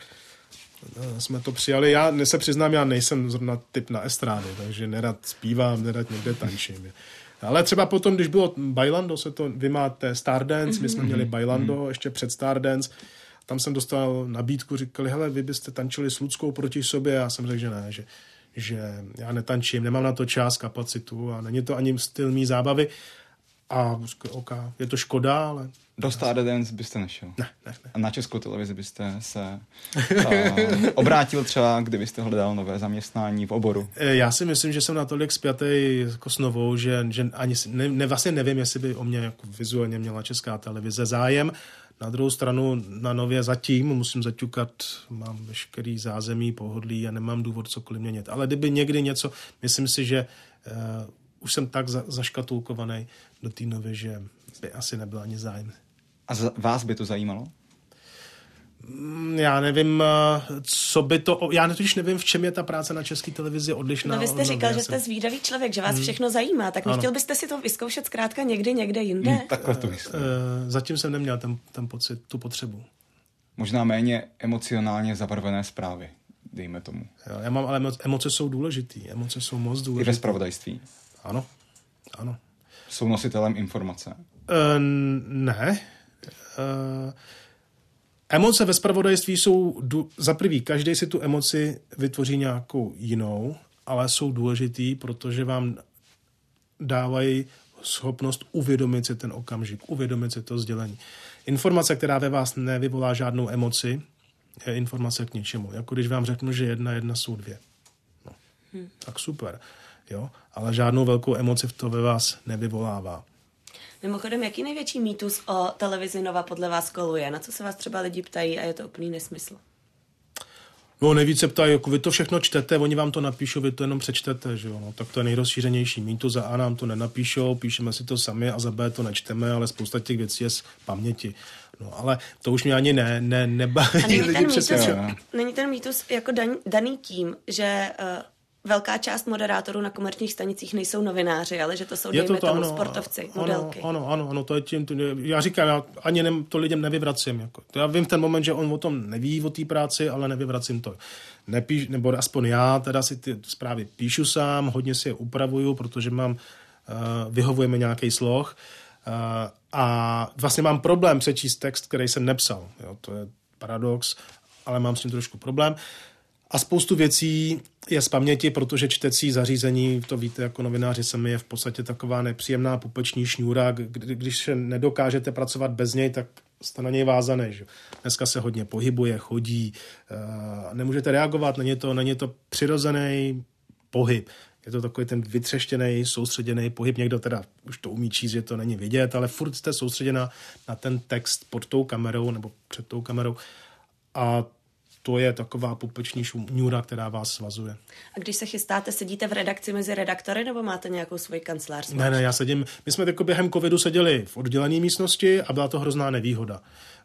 eh, jsme to přijali. Já se přiznám, já nejsem zrovna typ na estrády, takže nerad zpívám, nerad někde tančím. Ale třeba potom, když bylo Bailando, se to, vy máte Stardance, my jsme měli mhm. Bailando mhm. ještě před Stardance, tam jsem dostal nabídku, říkali, hele, vy byste tančili s Ludskou proti sobě, já jsem řekl, že ne, že, že já netančím, nemám na to čas, kapacitu a není to ani styl mý zábavy. A OK, je to škoda, ale... Do Stardance byste nešel? Ne, ne, ne. A na českou televizi byste se uh, obrátil třeba, kdybyste hledal nové zaměstnání v oboru? Eh, já si myslím, že jsem natolik spjatý jako s novou, že, že ani ne, ne, vlastně nevím, jestli by o mě jako vizuálně měla česká televize zájem. Na druhou stranu na nově zatím musím zaťukat, mám veškerý zázemí, pohodlí a nemám důvod cokoliv měnit. Ale kdyby někdy něco, myslím si, že uh, už jsem tak za, zaškatulkovaný do té nově, že by asi nebyl ani zájem. A z, vás by to zajímalo? Mm, já nevím, eh, co by to... Já totiž nevím, v čem je ta práce na české televizi odlišná. No vy jste říkal, že jste zvídavý člověk, že vás hmm. všechno zajímá, tak nechtěl byste si to vyzkoušet zkrátka někdy, někde jinde? Hmm, takhle to myslím. Uh, zatím jsem neměl ten, ten pocit, tu potřebu. možná méně emocionálně zabarvené zprávy, dejme tomu. Jo, já mám, ale emo- emoce jsou důležitý, emoce jsou moc I důležité. ve spravodajství. Ano, ano. Jsou nositelem informace. Uh, ne. Uh, emoce ve spravodajství jsou, du- za prvý, každý si tu emoci vytvoří nějakou jinou, ale jsou důležitý, protože vám dávají schopnost uvědomit si ten okamžik, uvědomit si to sdělení. Informace, která ve vás nevyvolá žádnou emoci, je informace k ničemu. Jako když vám řeknu, že jedna jedna jsou dvě. No, Hm. tak super. Jo? Ale žádnou velkou emoci v to ve vás nevyvolává. Mimochodem, jaký největší mýtus o televizi Nova podle vás koluje? Na co se vás třeba lidi ptají a je to úplný nesmysl? No nejvíce ptají, jako vy to všechno čtete, oni vám to napíšou, vy to jenom přečtete, že jo? No, tak to je nejrozšířenější mýtus, za A nám to nenapíšou, píšeme si to sami a za B to nečteme, ale spousta těch věcí je z paměti. No ale to už mě ani ne, ne, nebaví A není ten, mýtus, přesvědčovat. není ten mýtus jako dan, daný tím, že uh, velká část moderátorů na komerčních stanicích nejsou novináři, ale že to jsou, Je dejme to tomu, ano, sportovci, ano, modelky. Ano, ano, ano, to je tím, já říkám, já ani ne, to lidem nevyvracím. Jako. To já vím v ten moment, že on o tom neví, o té práci, ale nevyvracím to. Nepíš, nebo aspoň já teda si ty zprávy píšu sám, hodně si je upravuju, protože mám, uh, vyhovujeme nějaký sloh uh, a vlastně mám problém přečíst text, který jsem nepsal. Jo, to je paradox, ale mám s tím trošku problém. A spoustu věcí je z paměti, protože čtecí zařízení, to víte jako novináři sami, je v podstatě taková nepříjemná pupeční šňůra. Kdy, když nedokážete pracovat bez něj, tak jste na něj vázané. Že? Dneska se hodně pohybuje, chodí, uh, nemůžete reagovat, není to, není to přirozený pohyb. Je to takový ten vytřeštěný, soustředěný pohyb. Někdo teda už to umí číst, že to není vidět, ale furt jste soustředěna na ten text pod tou kamerou nebo před tou kamerou. A to je taková pupeční šňůra, která vás svazuje. A když se chystáte, sedíte v redakci mezi redaktory nebo máte nějakou svoji kancelář? Ne, ne, já sedím, my jsme jako během covidu seděli v oddělené místnosti a byla to hrozná nevýhoda.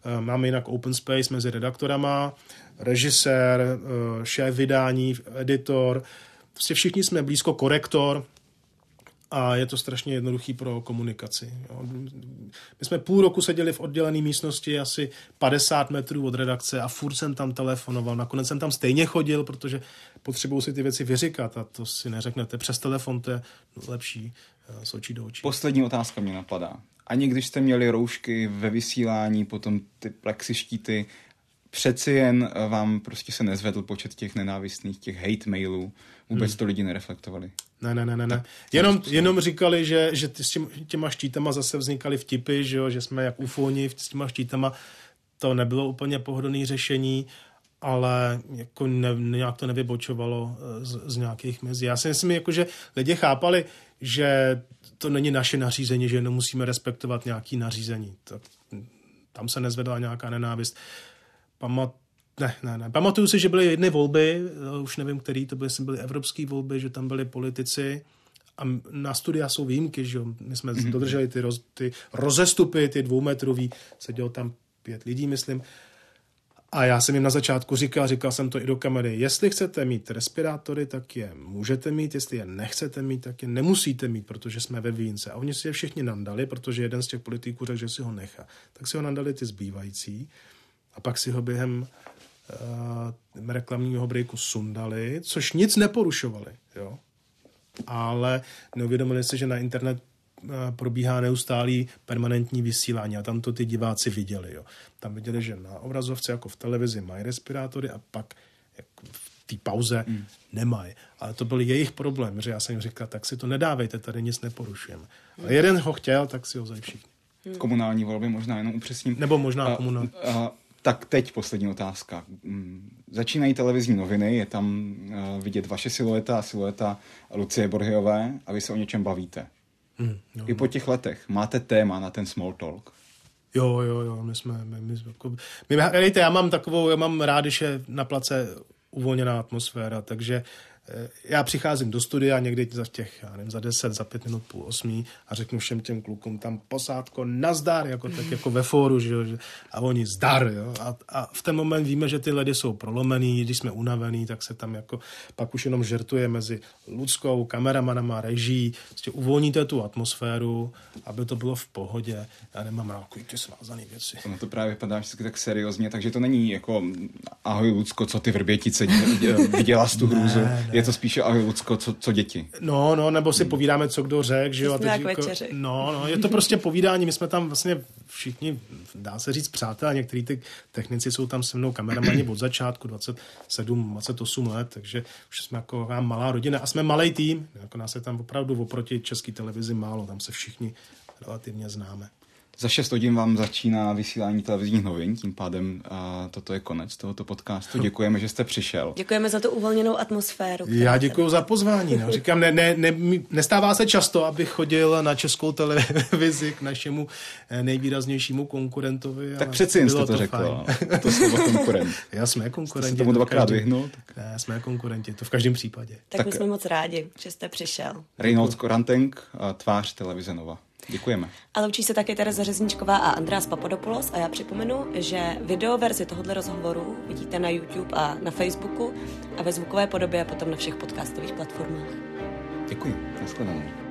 Eh, Máme jinak open space mezi redaktorama, režisér, eh, šéf vydání, editor, prostě všichni jsme blízko korektor, a je to strašně jednoduchý pro komunikaci. Jo. My jsme půl roku seděli v oddělené místnosti asi 50 metrů od redakce a furt jsem tam telefonoval. Nakonec jsem tam stejně chodil, protože potřebuju si ty věci vyříkat a to si neřeknete. Přes telefon to je lepší eh, z očí do očí. Poslední otázka mě napadá. Ani když jste měli roušky ve vysílání, potom ty plexištíty, přeci jen vám prostě se nezvedl počet těch nenávistných, těch hate mailů. Vůbec Hmm. to lidi nereflektovali. Ne, ne, ne, ne. ne. Jenom, jenom říkali, že, že ty, s těm, těma štítama zase vznikaly vtipy, že, jo, že jsme jak ufoni s těma štítama. To nebylo úplně pohodlné řešení, ale jako ne, nějak to nevybočovalo eh, z, z nějakých mezí. Já si myslím, jako, že lidi chápali, že to není naše nařízení, že nemusíme respektovat nějaký nařízení. Tak, tam se nezvedla nějaká nenávist. Pamat, ne, ne, ne. Pamatuju si, že byly jedny volby, eh, už nevím, který to byly, jestli byly evropské volby, že tam byli politici a na studia jsou výjimky, že jo. My jsme mm-hmm. dodrželi ty, roz, ty rozestupy, ty dvoumetrový, sedělo tam pět lidí, myslím. A já jsem jim na začátku říkal, říkal jsem to i do kamery, jestli chcete mít respirátory, tak je můžete mít, jestli je nechcete mít, tak je nemusíte mít, protože jsme ve výjimce. A oni si je všichni nandali, protože jeden z těch politiků řekl, že si ho nechá. Tak si ho nandali ty zbývající a pak si ho během reklamního breaku sundali, což nic neporušovali, jo. Ale neuvědomili si, že na internet uh, probíhá neustálý permanentní vysílání a tam to ty diváci viděli, jo. Tam viděli, že na obrazovce jako v televizi mají respirátory a pak jako v té pauze mm. nemají. Ale to byl jejich problém, že já jsem jim říkal, tak si to nedávejte, tady nic neporušujeme. Ale jeden ho chtěl, tak si ho vzali všichni. Komunální volby možná jenom upřesním. Nebo možná A- komunální. a- Tak teď poslední otázka. Mm, Začínají televizní noviny, je tam uh, vidět vaše silueta a silueta Lucie Borhiové a vy se o něčem bavíte. Hmm, jo. I po těch letech máte téma na ten small talk. Jo, jo, jo, my jsme, my, my, jsme jako, my, hejte, já mám takovou, já mám rád, když je na place uvolněná atmosféra, takže eh, já přicházím do studia někdy za těch, já nevím, za 10, za 5 minut, půl osmí a řeknu všem těm klukům tam posádko nazdar, jako tak jako ve fóru, že, jo, a oni zdar, jo. A, a, v ten moment víme, že ty ledy jsou prolomený, když jsme unavený, tak se tam jako pak už jenom žertuje mezi Ludskou, kameramanama, reží, prostě uvolníte tu atmosféru, aby to bylo v pohodě. Já nemám rád ty svázané věci. No to právě vypadá vždycky tak seriózně, takže to není jako ahoj Lucko, co ty vrbětice viděla z tu hrůzu. Ne, ne. Je to spíše Lucko, co, co děti. No, no, nebo si povídáme, co kdo řekl, že jo. A teď jako, no, no, je to prostě povídání, my jsme tam vlastně všichni, dá se říct, přátelé, některý ty technici jsou tam se mnou kameramani od začátku, 27, 28 let, takže už jsme jako malá rodina a jsme malý tým, jako nás je tam opravdu oproti české televizi málo, tam se všichni relativně známe. Za 6 hodin vám začíná vysílání televizních novin, tím pádem a toto je konec tohoto podcastu. Děkujeme, že jste přišel. Děkujeme za tu uvolněnou atmosféru. Já děkuji za pozvání. No. (laughs) Říkám, ne, ne, ne, nestává se často, abych chodil na českou televizi k našemu eh, nejvýraznějšímu konkurentovi. Tak přeci jen jste to, to řekl. To slovo konkurent. (laughs) Já jsme konkurenti. Jste se tomu dvakrát vyhnul. Tak... Ne, jsme konkurenti, to v každém případě. Tak, tak my jsme moc rádi, že jste přišel. Reynolds Korantenk, tvář televize Nova. Děkujeme. A loučí se také Tereza Řezničková a András Papadopoulos a já připomenu, že video verzi tohoto rozhovoru vidíte na YouTube a na Facebooku a ve zvukové podobě a potom na všech podcastových platformách. Děkuji. Naschledanou.